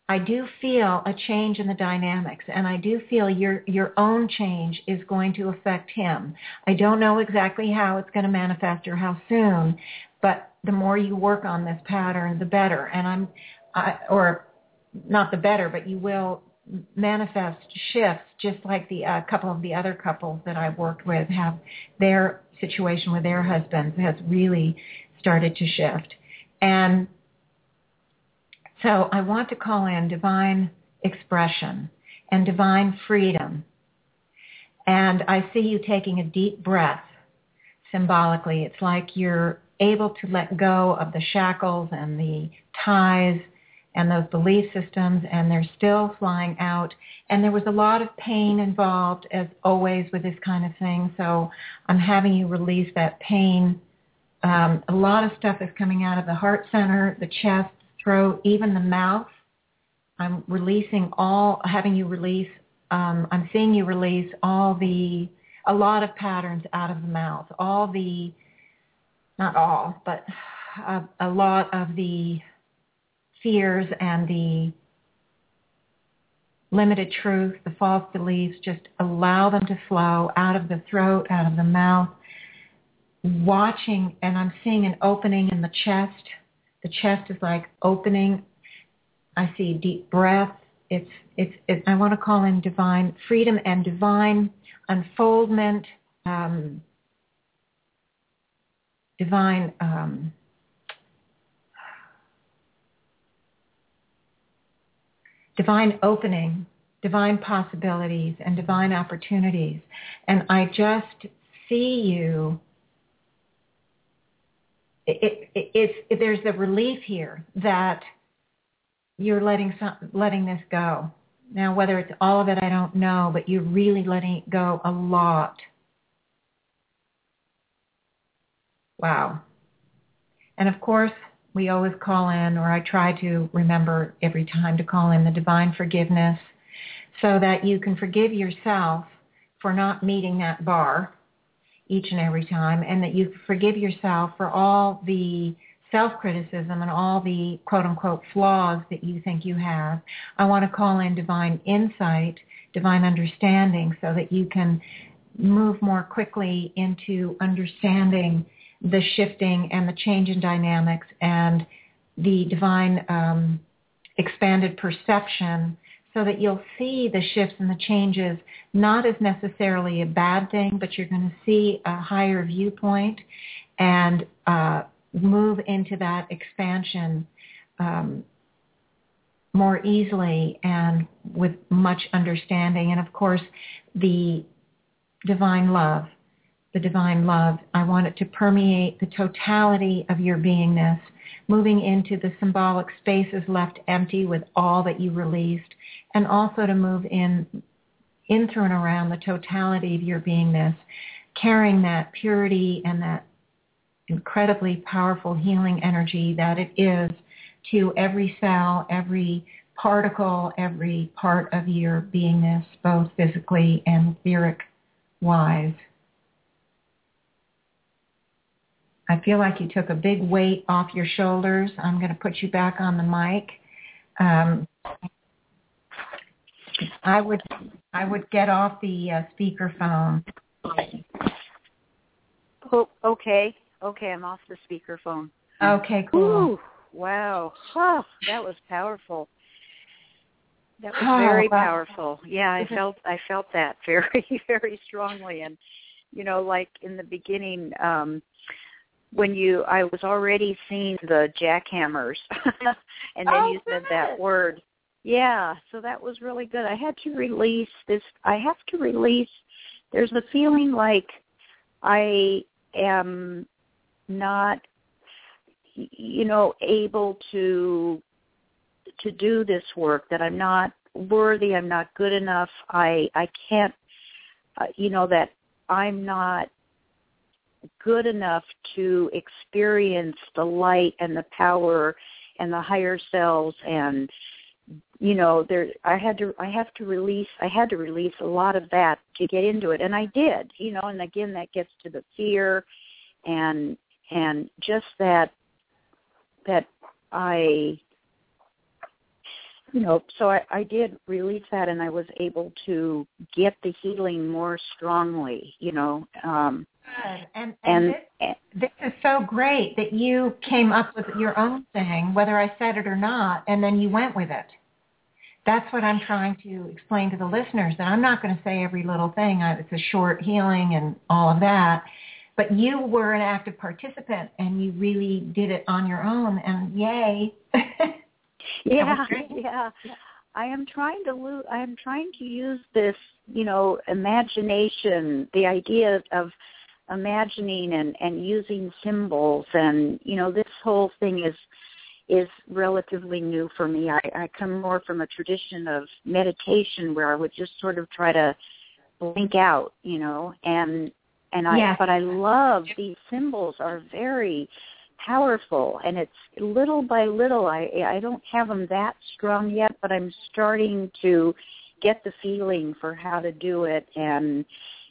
I do feel a change in the dynamics and I do feel your your own change is going to affect him. I don't know exactly how it's going to manifest or how soon, but the more you work on this pattern, the better. And I'm I, or not the better, but you will manifest shifts just like the uh, couple of the other couples that I've worked with have their situation with their husbands has really started to shift. And so I want to call in divine expression and divine freedom. And I see you taking a deep breath symbolically. It's like you're able to let go of the shackles and the ties and those belief systems and they're still flying out. And there was a lot of pain involved as always with this kind of thing. So I'm having you release that pain. Um, a lot of stuff is coming out of the heart center, the chest, throat, even the mouth. I'm releasing all, having you release, um, I'm seeing you release all the, a lot of patterns out of the mouth, all the, not all, but a, a lot of the fears and the limited truth, the false beliefs, just allow them to flow out of the throat, out of the mouth, watching, and I'm seeing an opening in the chest, the chest is like opening. I see deep breath. It's, it's, it, I want to call in divine freedom and divine unfoldment, um, divine um, divine opening divine possibilities and divine opportunities. And I just see you. It, it, it, there's a relief here that you're letting some, letting this go. Now, whether it's all of it, I don't know, but you're really letting it go a lot. Wow. And of course, we always call in, or I try to remember every time to call in the divine forgiveness so that you can forgive yourself for not meeting that bar each and every time and that you forgive yourself for all the self-criticism and all the quote-unquote flaws that you think you have. I want to call in divine insight, divine understanding so that you can move more quickly into understanding the shifting and the change in dynamics and the divine um, expanded perception so that you'll see the shifts and the changes not as necessarily a bad thing, but you're going to see a higher viewpoint and uh, move into that expansion um, more easily and with much understanding. And of course, the divine love, the divine love, I want it to permeate the totality of your beingness, moving into the symbolic spaces left empty with all that you released and also to move in, in through and around the totality of your beingness, carrying that purity and that incredibly powerful healing energy that it is to every cell, every particle, every part of your beingness, both physically and etheric wise. I feel like you took a big weight off your shoulders. I'm going to put you back on the mic. Um, I would I would get off the uh, speakerphone. Oh, okay, okay, I'm off the speakerphone. Okay, cool. Ooh, wow, oh, that was powerful. That was oh, very wow. powerful. Yeah, I felt I felt that very very strongly, and you know, like in the beginning, um, when you I was already seeing the jackhammers, and then oh, you said that word yeah, so that was really good. I had to release this. I have to release. There's a feeling like I am not, you know, able to to do this work. That I'm not worthy. I'm not good enough. I I can't. Uh, you know that I'm not good enough to experience the light and the power and the higher selves. And you know there i had to i have to release i had to release a lot of that to get into it. And i did you know and again that gets to the fear and and just that that i you know so i i did release that and i was able to get the healing more strongly you know um Good. And, and, and this, this, is so great that you came up with your own thing, whether I said it or not, and then you went with it that's what I'm trying to explain to the listeners that I'm not going to say every little thing. It's a short healing and all of that. But you were an active participant and you really did it on your own and yay. yeah, yeah. I am trying to lo- I am trying to use this, you know, imagination, the idea of imagining and and using symbols and you know this whole thing is is relatively new for me. I, I come more from a tradition of meditation where I would just sort of try to blink out, you know, and and I yes. but I love these symbols are very powerful and it's little by little I I don't have them that strong yet, but I'm starting to get the feeling for how to do it and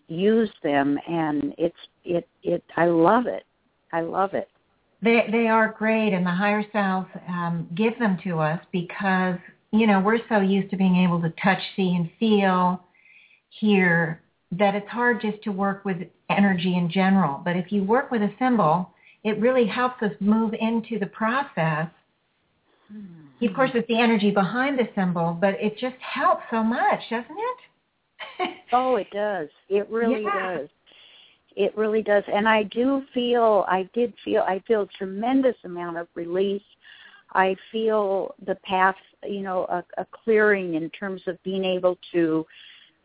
use them and it's it it I love it. I love it. They they are great, and the higher selves um, give them to us because you know we're so used to being able to touch, see, and feel, hear that it's hard just to work with energy in general. But if you work with a symbol, it really helps us move into the process. Mm-hmm. Of course, it's the energy behind the symbol, but it just helps so much, doesn't it? Oh, it does. It really yeah. does. It really does. And I do feel, I did feel, I feel a tremendous amount of release. I feel the path, you know, a, a clearing in terms of being able to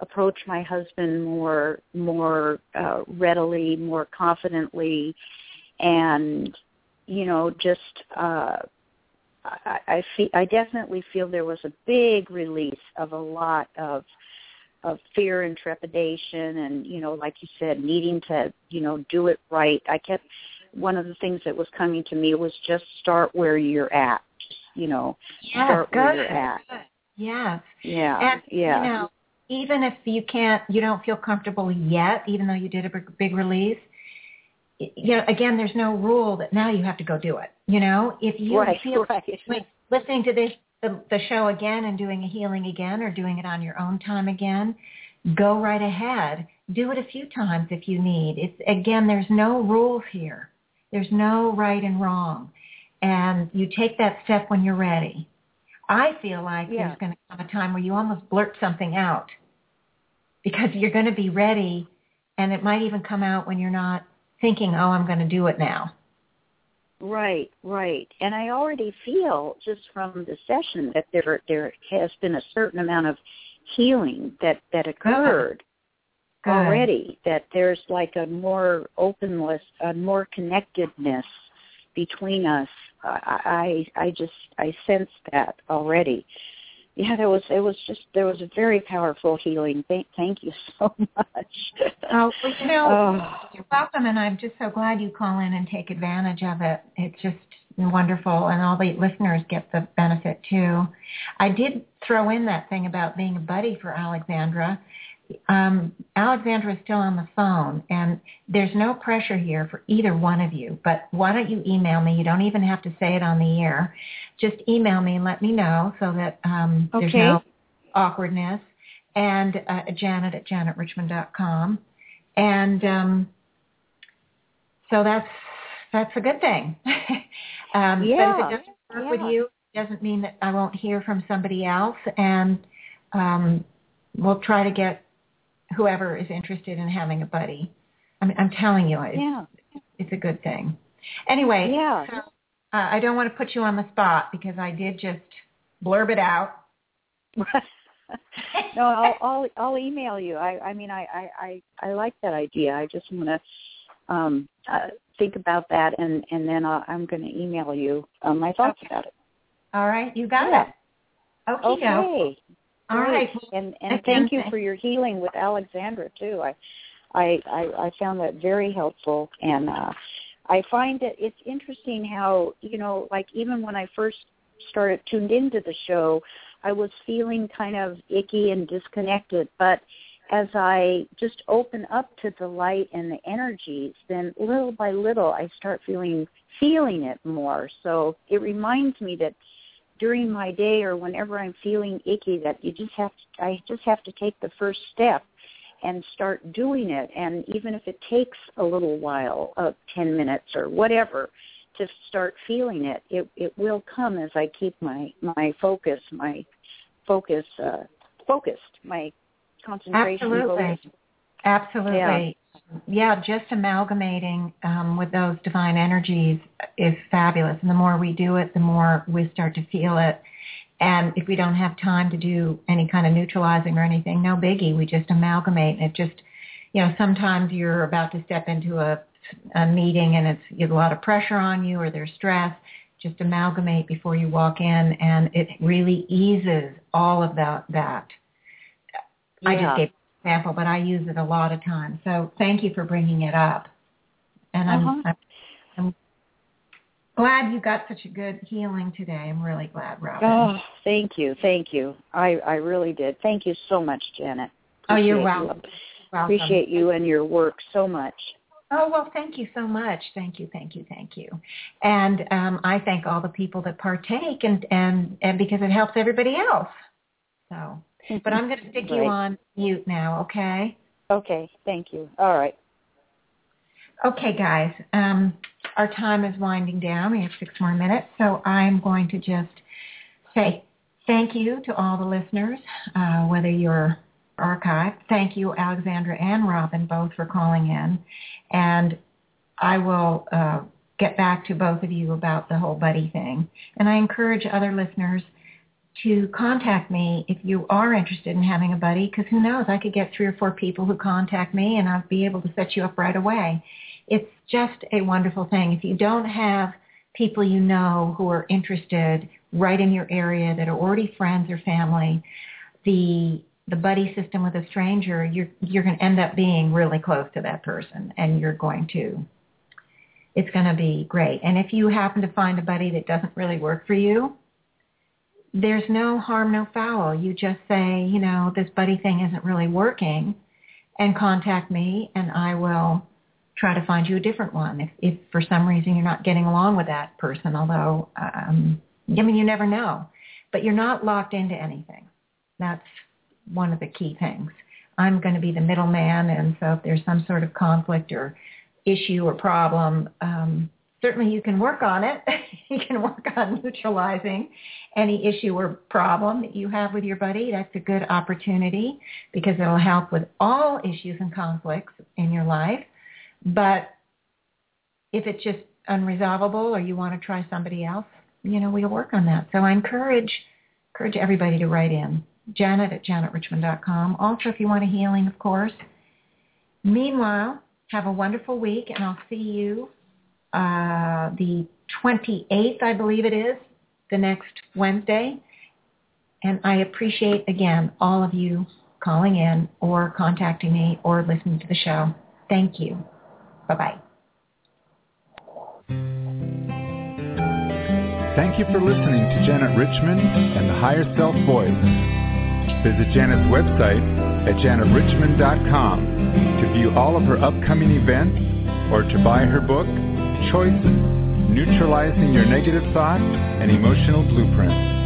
approach my husband more more uh, readily, more confidently, and you know, just uh, I, I feel I definitely feel there was a big release of a lot of of fear and trepidation and you know like you said needing to you know do it right. I kept one of the things that was coming to me was just start where you're at just you know yes, start good. where you're at. Yes. Yeah and yeah. you know even if you can't you don't feel comfortable yet even though you did a big, big release you know again there's no rule that now you have to go do it you know? If you right feel right. like listening to this the, the show again and doing a healing again or doing it on your own time again, go right ahead. Do it a few times if you need. It's again, there's no rules here. There's no right and wrong. And you take that step when you're ready. I feel like Yeah. there's going to come a time where you almost blurt something out because you're going to be ready and it might even come out when you're not thinking, oh, I'm going to do it now. Right, right. And I already feel just from the session that there there has been a certain amount of healing that that occurred Good. already. That there's like a more openness, a more connectedness between us. I I, I just I sense that already. Yeah, there was it was just there was a very powerful healing. Thank thank you so much. Oh, well, you know, Oh. You're welcome, and I'm just so glad you call in and take advantage of it. It's just wonderful, and all the listeners get the benefit too. I did throw in that thing about being a buddy for Alexandra. Um, Alexandra is still on the phone, and there's no pressure here for either one of you. But why don't you email me? You don't even have to say it on the air. Just email me and let me know so that um, there's no awkwardness. And uh, Janet at janetrichmond.com. And um, so that's that's a good thing. um, Yeah, But if it doesn't work with you, it doesn't mean that I won't hear from somebody else. And um, we'll try to get whoever is interested in having a buddy. I mean, I'm telling you, it's, Yeah. it's a good thing. Anyway, Yeah. so, uh, I don't want to put you on the spot because I did just blurb it out. no, I'll, I'll I'll email you. I I mean I I I, I like that idea. I just want to um uh, think about that and and then i I'm going to email you um, my thoughts Okay. about it. All right, you got Yeah. it. Okay. Okay. All right. And and Again, thank you for your healing with Alexandra too. I I I, I found that very helpful and uh I find that it's interesting how, you know, like even when I first started tuned into the show, I was feeling kind of icky and disconnected, but as I just open up to the light and the energies, then little by little I start feeling feeling it more. So it reminds me that during my day or whenever I'm feeling icky that you just have to I just have to take the first step and start doing it and even if it takes a little while, uh 10 minutes or whatever to start feeling it, it it will come as I keep my my focus, my focus uh focused, my concentration Absolutely. focused. Absolutely. Yeah, just amalgamating um, with those divine energies is fabulous. And the more we do it, the more we start to feel it. And if we don't have time to do any kind of neutralizing or anything, no biggie. We just amalgamate. And it just, you know, sometimes you're about to step into a, a meeting and it's you have a lot of pressure on you or there's stress. Just amalgamate before you walk in, and it really eases all of that. that. I Yeah. just gave example, but I use it a lot of times. So thank you for bringing it up. And I'm, Uh-huh. I'm, I'm glad you got such a good healing today. I'm really glad, Robin. Oh, thank you, thank you. I I really did. Thank you so much, Janet. Oh, you're Appreciate you. welcome. Welcome. Appreciate you and your work so much. Oh, well, thank you so much. Thank you, thank you, thank you. And um, I thank all the people that partake and, and, and because it helps everybody else. So, but I'm going to stick you on mute now, okay? Okay, thank you. All right. Okay, guys. Um, our time is winding down. We have six more minutes, so I'm going to just say thank you to all the listeners, uh, whether you're archived. Thank you, Alexandra and Robin, both for calling in. And I will uh, get back to both of you about the whole buddy thing. And I encourage other listeners to contact me if you are interested in having a buddy, because who knows, I could get three or four people who contact me and I'll be able to set you up right away. It's just a wonderful thing. If you don't have people you know who are interested right in your area that are already friends or family, the the buddy system with a stranger, you're you're going to end up being really close to that person, and you're going to. It's going to be great. And if you happen to find a buddy that doesn't really work for you, there's no harm, no foul. You just say, you know, this buddy thing isn't really working, and contact me, and I will try to find you a different one. If, if for some reason you're not getting along with that person, although, um, I mean, you never know. But you're not locked into anything. That's one of the key things. I'm going to be the middleman, and so if there's some sort of conflict or issue or problem, um, certainly you can work on it. you can work on neutralizing any issue or problem that you have with your buddy. That's a good opportunity because it'll help with all issues and conflicts in your life. But if it's just unresolvable or you want to try somebody else, you know, we'll work on that. So I encourage encourage everybody to write in. Janet at janetrichmond.com. Also, if you want a healing, of course. Meanwhile, have a wonderful week, and I'll see you uh, the 28th, I believe it is, the next Wednesday. And I appreciate, again, all of you calling in or contacting me or listening to the show. Thank you. Bye-bye. Thank you for listening to Janet Richmond and the Higher Self Voice. Visit Janet's website at janetrichmond.com to view all of her upcoming events or to buy her book, Choices, Neutralizing Your Negative Thoughts and Emotional Blueprints.